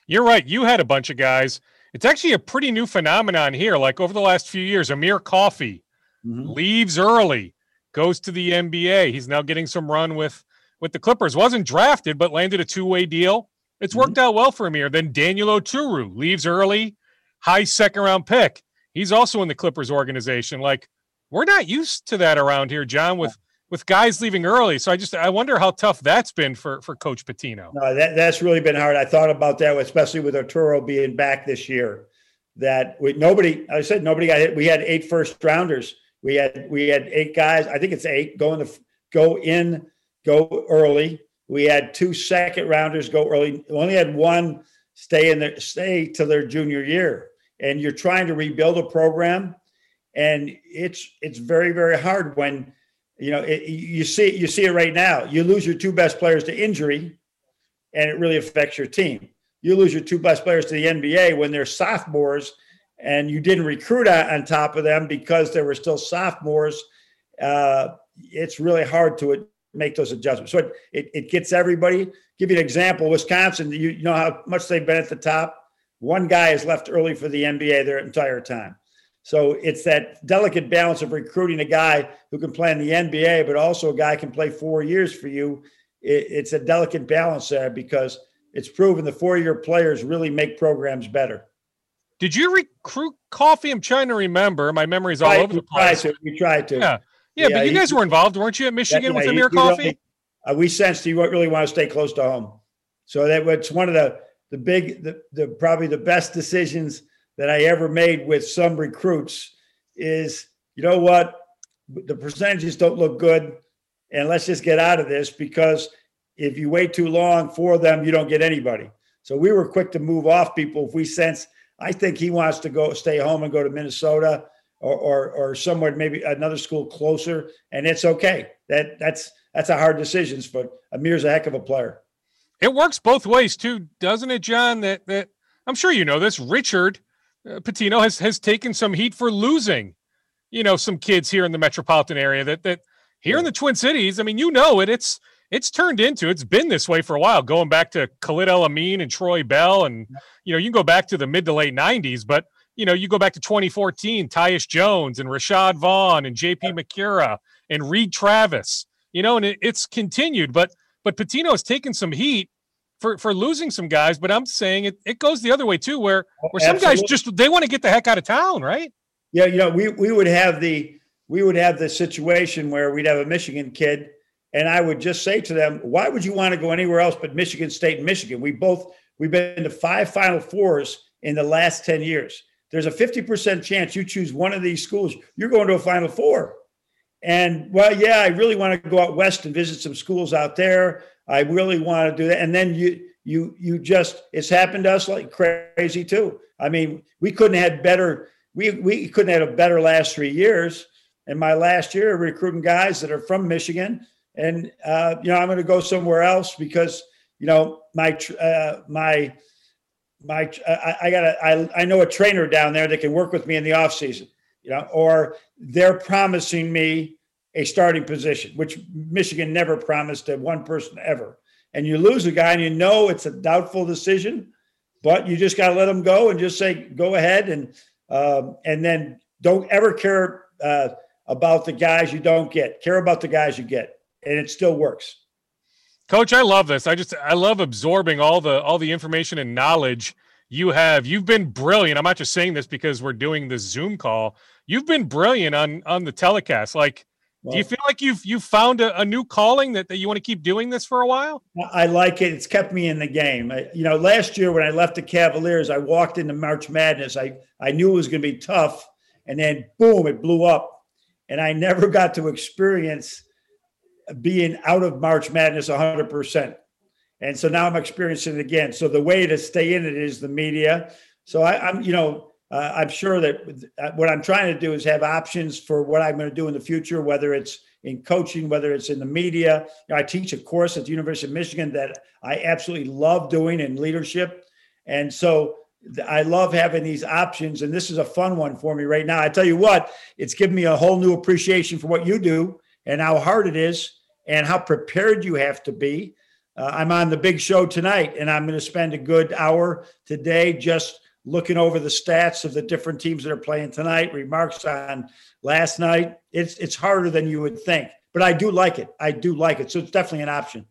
You're right. You had a bunch of guys. It's actually a pretty new phenomenon here. Like over the last few years, Amir Coffey mm-hmm. leaves early, goes to the NBA. He's now getting some run with with the Clippers. wasn't drafted, but landed a two way deal. It's mm-hmm. worked out well for Amir. Then Daniel Oturu leaves early, high second round pick he's also in the Clippers organization. Like we're not used to that around here, John, with with guys leaving early. So I just I wonder how tough that's been for for Coach Pitino. No, that that's really been hard. I thought about that, especially with Oturu being back this year. That we, nobody, I said nobody got hit. We had eight first rounders. We had we had eight guys. I think it's eight going to go in, go early. We had two second rounders go early. We only had one stay in there, stay till their junior year and you're trying to rebuild a program and it's it's very very hard when you know it, you see you see it right now. You lose your two best players to injury and it really affects your team. You lose your two best players to the nba when they're sophomores and you didn't recruit on top of them because they were still sophomores. Uh, it's really hard to make those adjustments. So it, it, it gets everybody. Give you an example wisconsin you, you know how much they've been at the top? One guy has left early for the NBA their entire time. So it's that delicate balance of recruiting a guy who can play in the NBA, but also a guy can play four years for you. it's a delicate balance there because it's proven the four-year players really make programs better. Did you recruit Coffey? I'm trying to remember. My memory's all over the place. To, we tried to. Yeah. Yeah, yeah but you guys were involved, weren't you, at Michigan with Amir Coffey? Really, uh, we sensed he really want to stay close to home. So that was one of the the big, the, the probably the best decisions that I ever made with some recruits is, you know what, the percentages don't look good, and let's just get out of this because if you wait too long for them, you don't get anybody. So we were quick to move off people if we sense. I think he wants to go stay home and go to Minnesota or, or, or somewhere maybe another school closer, and it's okay. That that's that's a hard decision, but Amir's a heck of a player. It works both ways too, doesn't it, John? That that I'm sure you know this. Richard uh, Pitino has has taken some heat for losing, you know, some kids here in the metropolitan area. That that here yeah. in the Twin Cities, I mean, you know it. It's it's turned into it's been this way for a while, going back to Khalid El Amin and Troy Bell, and you know you can go back to the mid to late '90s, but you know you go back to 2014, Tyus Jones and Rashad Vaughn and J.P. Macura and Reid Travis, you know, and it, it's continued, but but Pitino has taken some heat for for losing some guys, but I'm saying it, it goes the other way too, where oh, where some Absolutely. guys just they want to get the heck out of town, right? Yeah, you know, we we would have the we would have the situation where we'd have a Michigan kid, and I would just say to them, "Why would you want to go anywhere else but Michigan State and Michigan? We both we've been to five Final Fours in the last 10 years. There's a 50% chance you choose one of these schools, you're going to a Final Four. And well, yeah, I really want to go out west and visit some schools out there. I really want to do that. And then you you you just it's happened to us like crazy too. I mean, we couldn't have had better we we couldn't have had a better last three years. And my last year recruiting guys that are from Michigan, and uh, you know I'm going to go somewhere else because you know my uh, my my I, I got I, I know a trainer down there that can work with me in the off season you know, or they're promising me a starting position, which Michigan never promised to one person ever. And you lose a guy and you know it's a doubtful decision, but you just got to let them go and just say, go ahead. And, um, and then don't ever care uh, about the guys you don't get, care about the guys you get. And it still works. Coach, I love this. I just, I love absorbing all the, all the information and knowledge you have you've been brilliant i'm not just saying this because we're doing this zoom call you've been brilliant on on the telecast. Like well, do you feel like you've you've found a, a, new calling that, that you want to keep doing this for a while? I like it. It's kept me in the game. I, you know last year when i left the cavaliers i walked into march madness. I i knew it was going to be tough and then boom it blew up. And i never <laughs> got to experience being out of march madness 100% and so now I'm experiencing it again. So the way to stay in it is the media. So I, am you know, uh, I'm sure that uh, what I'm trying to do is have options for what I'm going to do in the future, whether it's in coaching, whether it's in the media. You know, I teach a course at the University of Michigan that I absolutely love doing in leadership. And so I love having these options, and this is a fun one for me right now. I tell you what, it's given me a whole new appreciation for what you do and how hard it is and how prepared you have to be uh, I'm on the big show tonight, and I'm going to spend a good hour today just looking over the stats of the different teams that are playing tonight, remarks on last night. It's it's harder than you would think, but I do like it. I do like it, so it's definitely an option.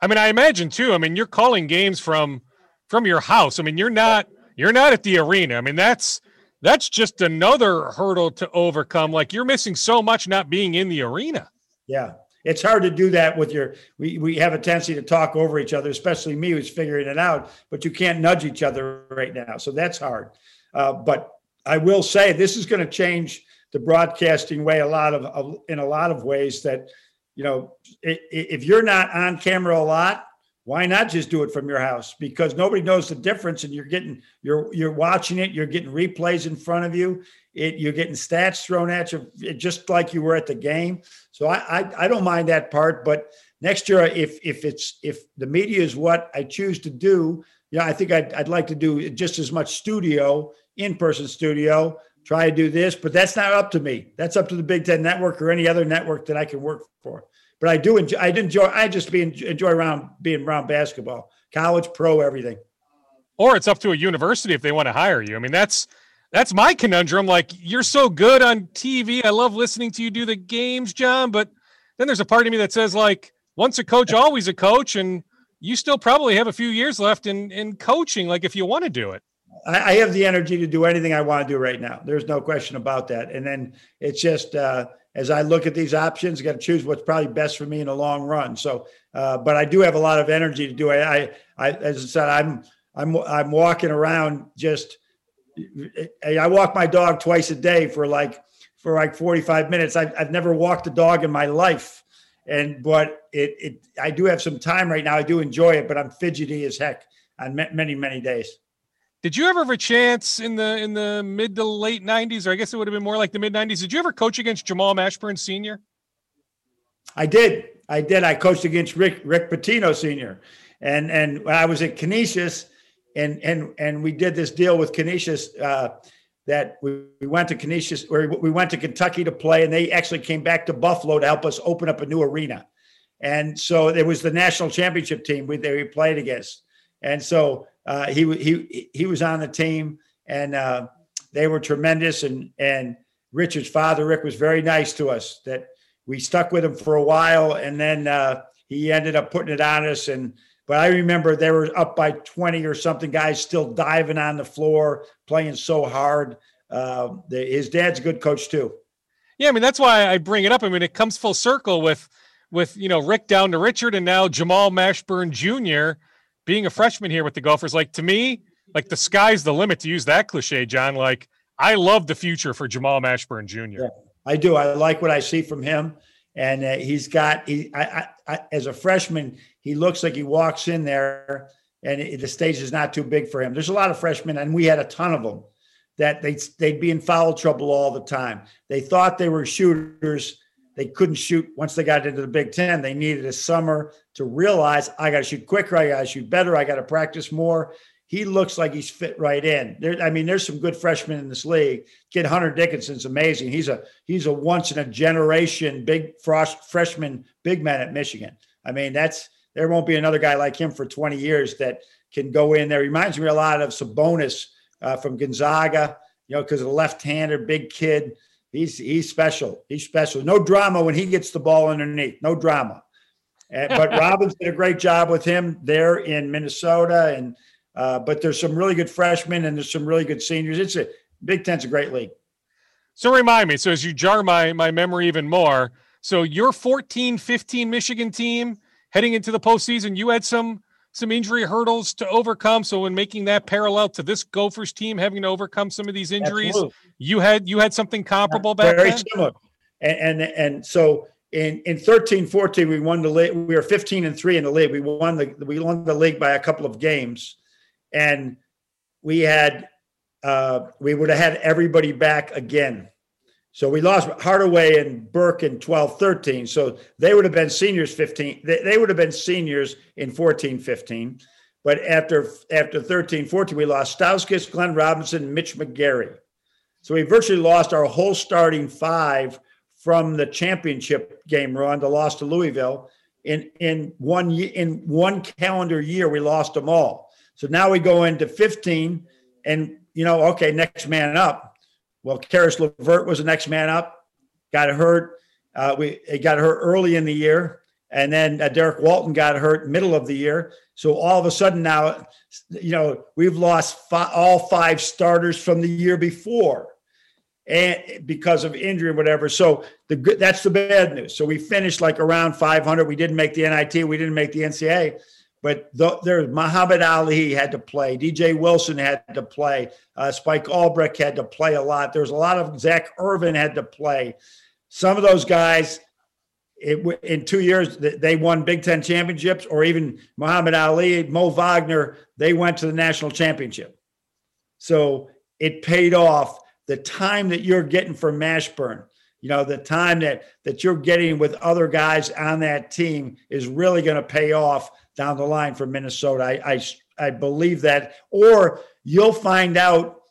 I mean, I imagine too. I mean, you're calling games from from your house. I mean, you're not you're not at the arena. I mean, that's that's just another hurdle to overcome. Like you're missing so much not being in the arena. Yeah, it's hard to do that with your we, we have a tendency to talk over each other especially me who's figuring it out but you can't nudge each other right now so that's hard. Uh, but i will say this is going to change the broadcasting way a lot of, of, in a lot of ways that you know if you're not on camera a lot why not just do it from your house? Because nobody knows the difference and you're getting you're you're watching it you're getting replays in front of you it you're getting stats thrown at you just like you were at the game so I, I, I don't mind that part. But next year, if if it's if the media is what I choose to do, yeah, I think I'd, I'd like to do just as much studio, in person studio. Try to do this, but that's not up to me. That's up to the Big Ten Network or any other network that I can work for. But I do enjoy. I enjoy. I just be enjoy around being around basketball, college, pro, everything. Or it's up to a university if they want to hire you. I mean, that's that's my conundrum. Like, you're so good on TV. I love listening to you do the games, John. But then there's a part of me that says, like, once a coach, always a coach. And you still probably have a few years left in, in coaching, like, if you want to do it. I, have the energy to do anything I want to do right now. There's no question about that. And then it's just, uh, as I look at these options, I got to choose what's probably best for me in the long run. So, uh, but I do have a lot of energy to do it. I, I, as I said, I'm, I'm, I'm walking around just I walk my dog twice a day for like for like 45 minutes. I've, I've never walked a dog in my life. And but it it I do have some time right now. I do enjoy it, but I'm fidgety as heck on many many days. Did you ever have a chance in the in the mid to late 90s, or I guess it would have been more like the mid 90s? Did you ever coach against Jamal Mashburn Sr.? I did. I did. I coached against Rick Rick Pitino Sr. And and when I was at Canisius, and and and we did this deal with Canisius uh, that we, we went to Canisius or we went to Kentucky to play, and they actually came back to Buffalo to help us open up a new arena. And so it was the national championship team we, we played against. And so uh, he he he was on the team, and uh, they were tremendous. And and Richard's father, Rick, was very nice to us. That we stuck with him for a while, and then uh, he ended up putting it on us and but I remember they were up by 20 or something, guys still diving on the floor, playing so hard. Uh, the, his dad's a good coach too. Yeah, I mean that's why I bring it up. I mean it comes full circle with with you know Rick down to Richard and now Jamal Mashburn Jr. being a freshman here with the Gophers. Like to me, like the sky's the limit to use that cliche, John. Like I love the future for Jamal Mashburn Jr. Yeah, I do. I like what I see from him, and uh, he's got. He, I, I, I, as a freshman, he looks like he walks in there, and it, the stage is not too big for him. There's a lot of freshmen, and we had a ton of them that they they'd be in foul trouble all the time. They thought they were shooters. They couldn't shoot once they got into the Big Ten. They needed a summer to realize I got to shoot quicker, I got to shoot better, I got to practice more. He looks like he's fit right in. There, I mean, there's some good freshmen in this league. Kid Hunter Dickinson's amazing. He's a he's a once in a generation big frost freshman big man at Michigan. I mean, that's there won't be another guy like him for 20 years that can go in there. Reminds me a lot of Sabonis uh, from Gonzaga, you know, because of the left-hander, big kid. He's he's special. He's special. No drama when he gets the ball underneath. No drama. Uh, but <laughs> Robbins did a great job with him there in Minnesota, and uh, but there's some really good freshmen and there's some really good seniors. It's a Big Ten's a great league. So remind me. So as you jar my my memory even more, so your 14, 15 Michigan team heading into the postseason, you had some some injury hurdles to overcome. So when making that parallel to this Gophers team having to overcome some of these injuries, Absolutely. you had you had something comparable back Very then? similar. And, and and so in in 13 14 we won the league we were 15 and 3 in the league we won the we won the league by a couple of games and we had uh, we would have had everybody back again so we lost Hardaway and Burke in 12 13. So they would have been seniors 15. They, they would have been seniors in 14 15. But after after 13 14, we lost Stauskas, Glenn Robinson, Mitch McGary. So we virtually lost our whole starting five from the championship game run, the loss to Louisville. In in one in one calendar year, we lost them all. So now we go into 15, and you know, okay, next man up well, Caris LeVert was the next man up, got hurt. Uh, we it got hurt early in the year, and then uh, Derrick Walton got hurt middle of the year. So all of a sudden now, you know, we've lost fi- all five starters from the year before, and because of injury or whatever. So the good that's the bad news. So we finished like around 500. We didn't make the NIT. We didn't make the NCAA. But the, there, Muhammad Ali had to play. DJ Wilson had to play. Uh, Spike Albrecht had to play a lot. There's a lot of Zak Irvin had to play. Some of those guys, it, in two years, they won Big Ten championships, or even Muhammad Ali, Mo Wagner, they went to the national championship. So it paid off. The time that you're getting from Mashburn, you know, the time that that you're getting with other guys on that team is really going to pay off down the line for Minnesota. I, I, I believe that. Or you'll find out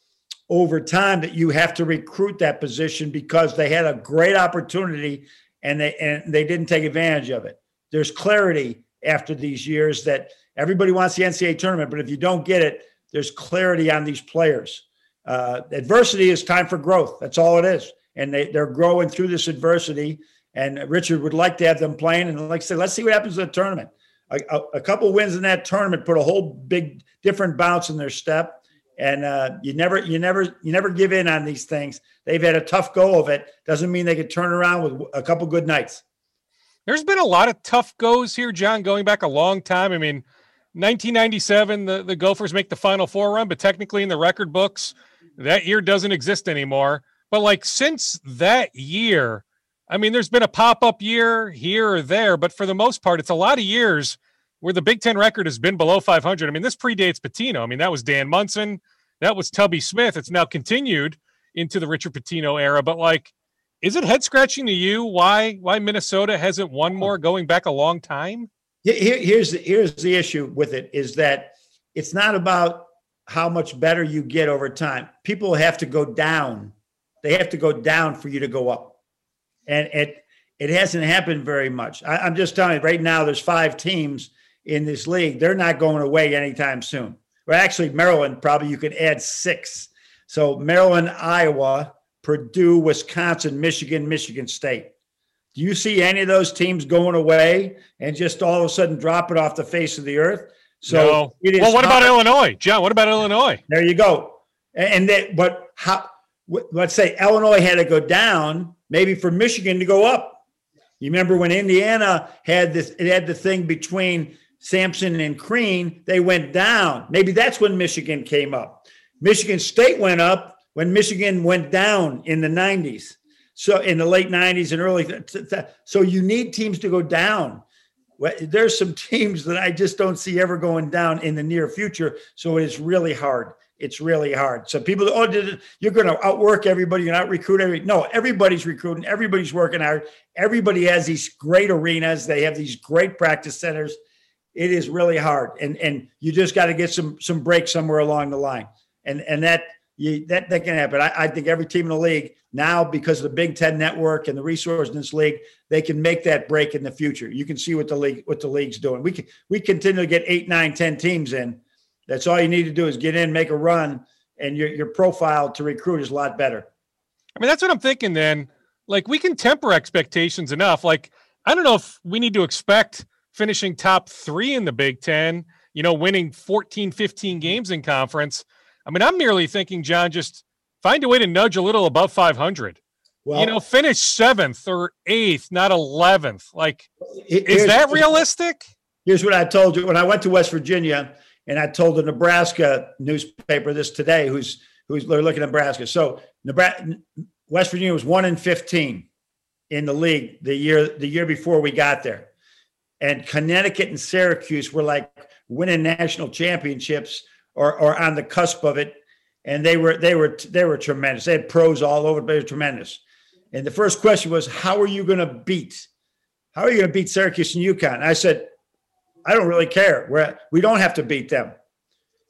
over time that you have to recruit that position because they had a great opportunity and they and they didn't take advantage of it. There's clarity after these years that everybody wants the NCAA tournament, but if you don't get it, there's clarity on these players. Uh, adversity is time for growth. That's all it is, and they they're growing through this adversity. And Richard would like to have them playing, and like I said, let's see what happens in the tournament a, a, couple wins in that tournament put a whole big different bounce in their step. And uh, you never, you never, you never give in on these things. They've had a tough go of it. Doesn't mean they could turn around with a couple good nights. There's been a lot of tough goes here, John, going back a long time. I mean, 1997, the, the Gophers make the Final Four run, but technically in the record books, that year doesn't exist anymore. But like since that year, I mean, there's been a pop up year here or there, but for the most part, it's a lot of years where the Big Ten record has been below 500. I mean, this predates Pitino. I mean, that was Dan Monson, that was Tubby Smith. It's now continued into the Richard Pitino era. But like, is it head scratching to you why why Minnesota hasn't won more going back a long time? Here, here's the, here's the issue with it is that it's not about how much better you get over time. People have to go down. They have to go down for you to go up and it it hasn't happened very much. I, am just telling you, right now there's five teams in this league. They're not going away anytime soon. Well, actually, Maryland probably you could add six. So Maryland, Iowa, Purdue, Wisconsin, Michigan, Michigan State. Do you see any of those teams going away and just all of a sudden drop it off the face of the earth? So no. well, what about Illinois, John? What about Illinois? There you go. And that, but how? Let's say Illinois had to go down maybe for Michigan to go up. You remember when Indiana had this, it had the thing between Sampson and Crean, they went down. Maybe that's when Michigan came up. Michigan State went up when Michigan went down in the 90s. So in the late 90s and early so you need teams to go down. There's some teams that I just don't see ever going down in the near future, so it's really hard. It's really hard. So people, oh, you're going to outwork everybody, you're not recruit everybody. No, everybody's recruiting, everybody's working hard. Everybody has these great arenas. They have these great practice centers. It is really hard, and and you just got to get some some breaks somewhere along the line, and and that you, that that can happen. I, I think every team in the league now, because of the Big Ten network and the resources in this league, they can make that break in the future. You can see what the league what the league's doing. We can we continue to get eight, nine, ten teams in that's all you need to do is get in, make a run, and your your profile to recruit is a lot better. I mean, that's what I'm thinking. Then, like, we can temper expectations enough. Like, I don't know if we need to expect finishing top three in the Big Ten. You know, winning 14, 15 games in conference. I mean, I'm merely thinking, John, just find a way to nudge a little above 500. Well, you know, finish seventh or eighth, not 11th. Like, is that realistic? Here's what I told you when I went to West Virginia and I told the Nebraska newspaper this today, who's who's looking at Nebraska. So Nebraska, West Virginia was one in fifteen in the league the year the year before we got there, and Connecticut and Syracuse were like winning national championships or or on the cusp of it, and they were they were they were tremendous. They had pros all over, but they were tremendous. And the first question was, how are you going to beat? How are you going to beat Syracuse and UConn? I said, I don't really care. We're, we don't have to beat them.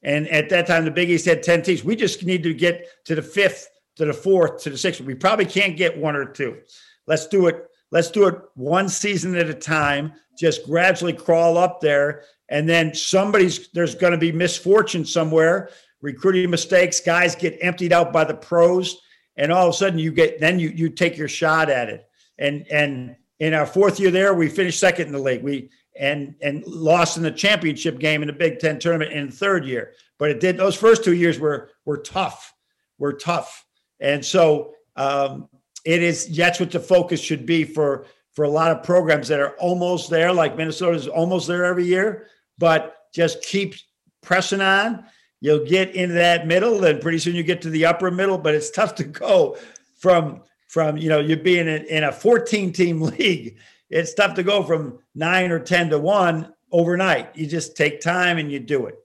And at that time, the Big East had 10 teams. We just need to get to the fifth, to the fourth, to the sixth. We probably can't get one or two. Let's do it. Let's do it one season at a time. Just gradually crawl up there. And then somebody's, there's going to be misfortune somewhere, recruiting mistakes. Guys get emptied out by the pros. And all of a sudden you get, then you, you take your shot at it. And, and in our fourth year there, we finished second in the league. We, and and lost in the championship game in the Big Ten tournament in third year. But it did those first two years were were tough, were tough, and so um, it is. That's what the focus should be for for a lot of programs that are almost there. Like Minnesota is almost there every year, but just keep pressing on. You'll get into that middle, and pretty soon you get to the upper middle. But it's tough to go from from you know you being in, in a 14 team <laughs> league it's tough to go from nine or 10 to one overnight. You just take time and you do it.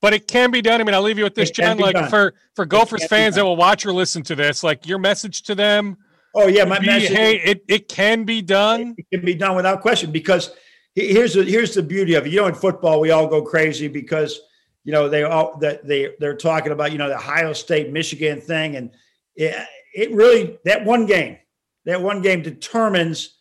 But it can be done. I mean, I'll leave you with this, John. Like done. for for Gophers fans that will watch or listen to this, like your message to them. Oh yeah, my be, message. Hey, it, it can be done. It can be done without question because here's the here's the beauty of it. You know, in football, we all go crazy because you know they all that they they're talking about you know the Ohio State Michigan thing, and it, it really that one game that one game determines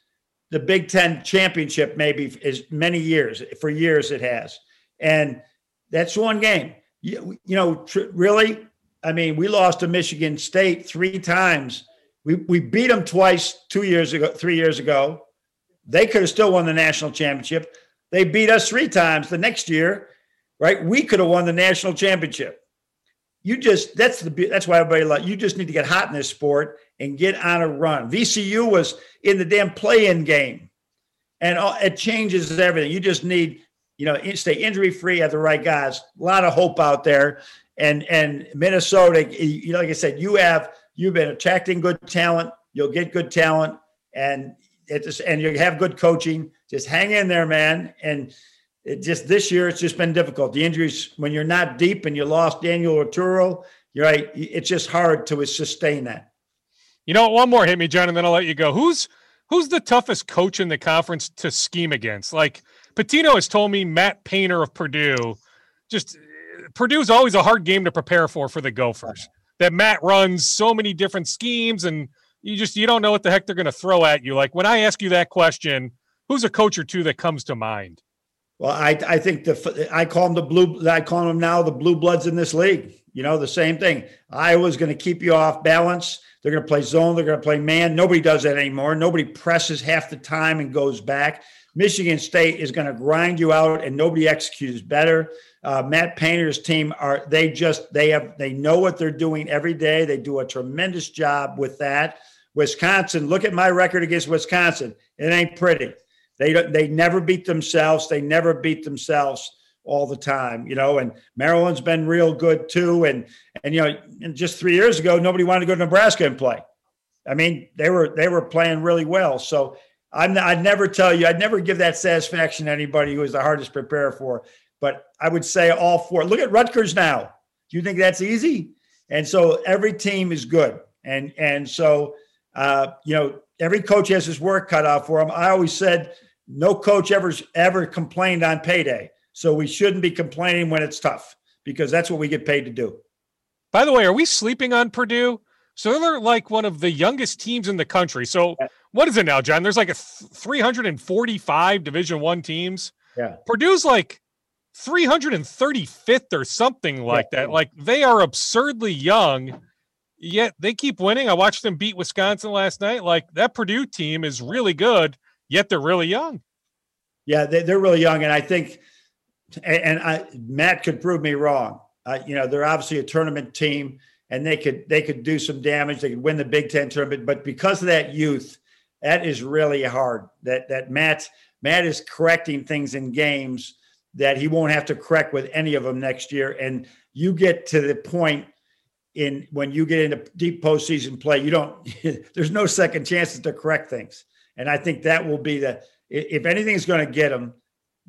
the Big Ten championship maybe is many years for years it has, and that's one game. You, you know, tr- really, I mean, we lost to Michigan State three times. We we beat them twice two years ago, three years ago. They could have still won the national championship. They beat us three times the next year, right? We could have won the national championship. You just that's the that's why everybody like you just need to get hot in this sport and get on a run. VCU was in the damn play-in game, and it changes everything. You just need, you know, stay injury free, have the right guys. A lot of hope out there, and and Minnesota, you know, like I said, you have you've been attracting good talent. You'll get good talent, and it's and you have good coaching. Just hang in there, man. And it just this year, it's just been difficult. The injuries when you're not deep and you lost Daniel Oturu, you're right. It's just hard to sustain that. You know, one more hit me, John, and then I'll let you go. Who's who's the toughest coach in the conference to scheme against? Like Pitino has told me Matt Painter of Purdue. Just Purdue's always a hard game to prepare for for the Gophers. That Matt runs so many different schemes, and you just you don't know what the heck they're going to throw at you. Like when I ask you that question, who's a coach or two that comes to mind? Well, I I think the I call them the blue. I call them now the blue bloods in this league. You know the same thing. Iowa's going to keep you off balance. They're going to play zone. They're going to play man. Nobody does that anymore. Nobody presses half the time and goes back. Michigan State is going to grind you out, and nobody executes better. Uh, Matt Painter's team are they just they have they know what they're doing every day. They do a tremendous job with that. Wisconsin, look at my record against Wisconsin. It ain't pretty. They they never beat themselves. They never beat themselves all the time, you know. And Maryland's been real good too. And and you know, and just three years ago, nobody wanted to go to Nebraska and play. I mean, they were they were playing really well. So I'm I'd never tell you, I'd never give that satisfaction to anybody who is the hardest to prepare for. But I would say all four. Look at Rutgers now. Do you think that's easy? And so every team is good. And and so uh, you know, every coach has his work cut out for him. I always said no coach ever ever complained on payday. So we shouldn't be complaining when it's tough because that's what we get paid to do. By the way, are we sleeping on Purdue? So they're like one of the youngest teams in the country. So what is it now, John? There's like a th- 345 Division One teams. Yeah. Purdue's like 335th or something like Yeah. that. Like they are absurdly young, yet they keep winning. I watched them beat Wisconsin last night. Like that Purdue team is really good, yet they're really young. Yeah, they, they're really young, and I think, and, I, Matt could prove me wrong. Uh, you know, they're obviously a tournament team, and they could they could do some damage. They could win the Big Ten tournament, but because of that youth, that is really hard. That that Matt Matt is correcting things in games that he won't have to correct with any of them next year. And you get to the point in when you get into deep postseason play, you don't. <laughs> there's no second chances to correct things, and I think that will be the if anything's going to get them,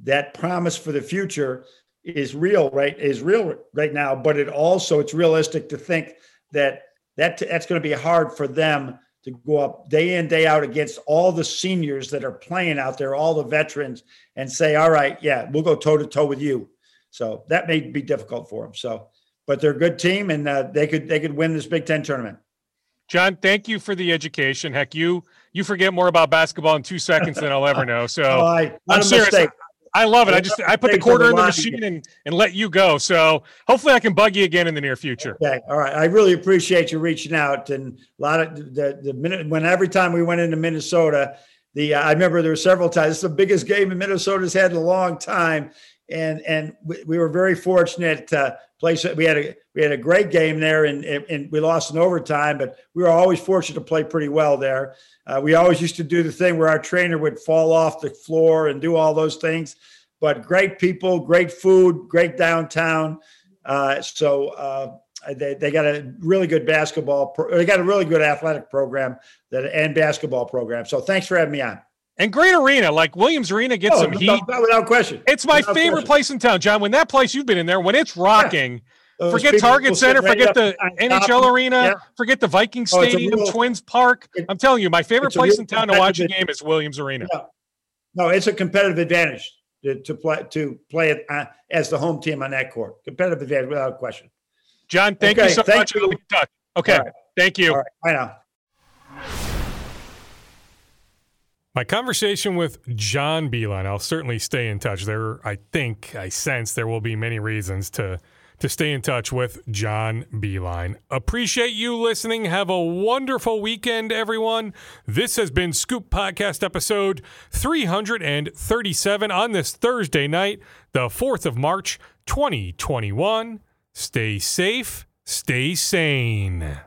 that promise for the future is real, right? Is real right now, but it also it's realistic to think that that that's going to be hard for them to go up day in day out against all the seniors that are playing out there, all the veterans, and say, "All right, yeah, we'll go toe to toe with you." So that may be difficult for them. So, but they're a good team, and uh, they could they could win this Big Ten tournament. John, thank you for the education. Heck, you you forget more about basketball in two seconds than I'll ever know. So <laughs> Oh, I, i'm a serious. mistake. I love it. I just I put the Mistakes on the quarter in the machine and, and let you go. So hopefully I can bug you again in the near future. Okay, all right. I really appreciate you reaching out, and a lot of the the minute when every time we went into Minnesota, the I remember there were several times. It's the biggest game in Minnesota's had in a long time, and and we, we were very fortunate uh, to play. We had a we had a great game there, and, and and we lost in overtime, but we were always fortunate to play pretty well there. Uh, we always used to do the thing where our trainer would fall off the floor and do all those things. But great people, great food, great downtown. Uh, so uh, they, they got a really good basketball. Pro- they got a really good athletic program that and basketball program. So thanks for having me on. And great arena, like Williams Arena gets Oh, some heat. without, without question. It's my Without favorite question. place in town, John. When that place you've been in there, when it's rocking, Those forget Target Center, forget the on top NHL arena, yeah. forget the Viking Oh, Stadium, real- Twins Park. it- I'm telling you, my favorite place in town to watch a game is Williams Arena. Yeah. No, it's a competitive advantage to, to play to play it uh, as the home team on that court. Competitive advantage without question. John, thank you so thank much. You. be in touch. Okay, All right. thank you. All right, bye now. My conversation with John Beilein, I'll certainly stay in touch. There, I think, I sense there will be many reasons to to stay in touch with John Beilein. Appreciate you listening. Have a wonderful weekend, everyone. This has been Scoop Podcast episode 337 on this Thursday night, the 4th of March, 2021. Stay safe, stay sane.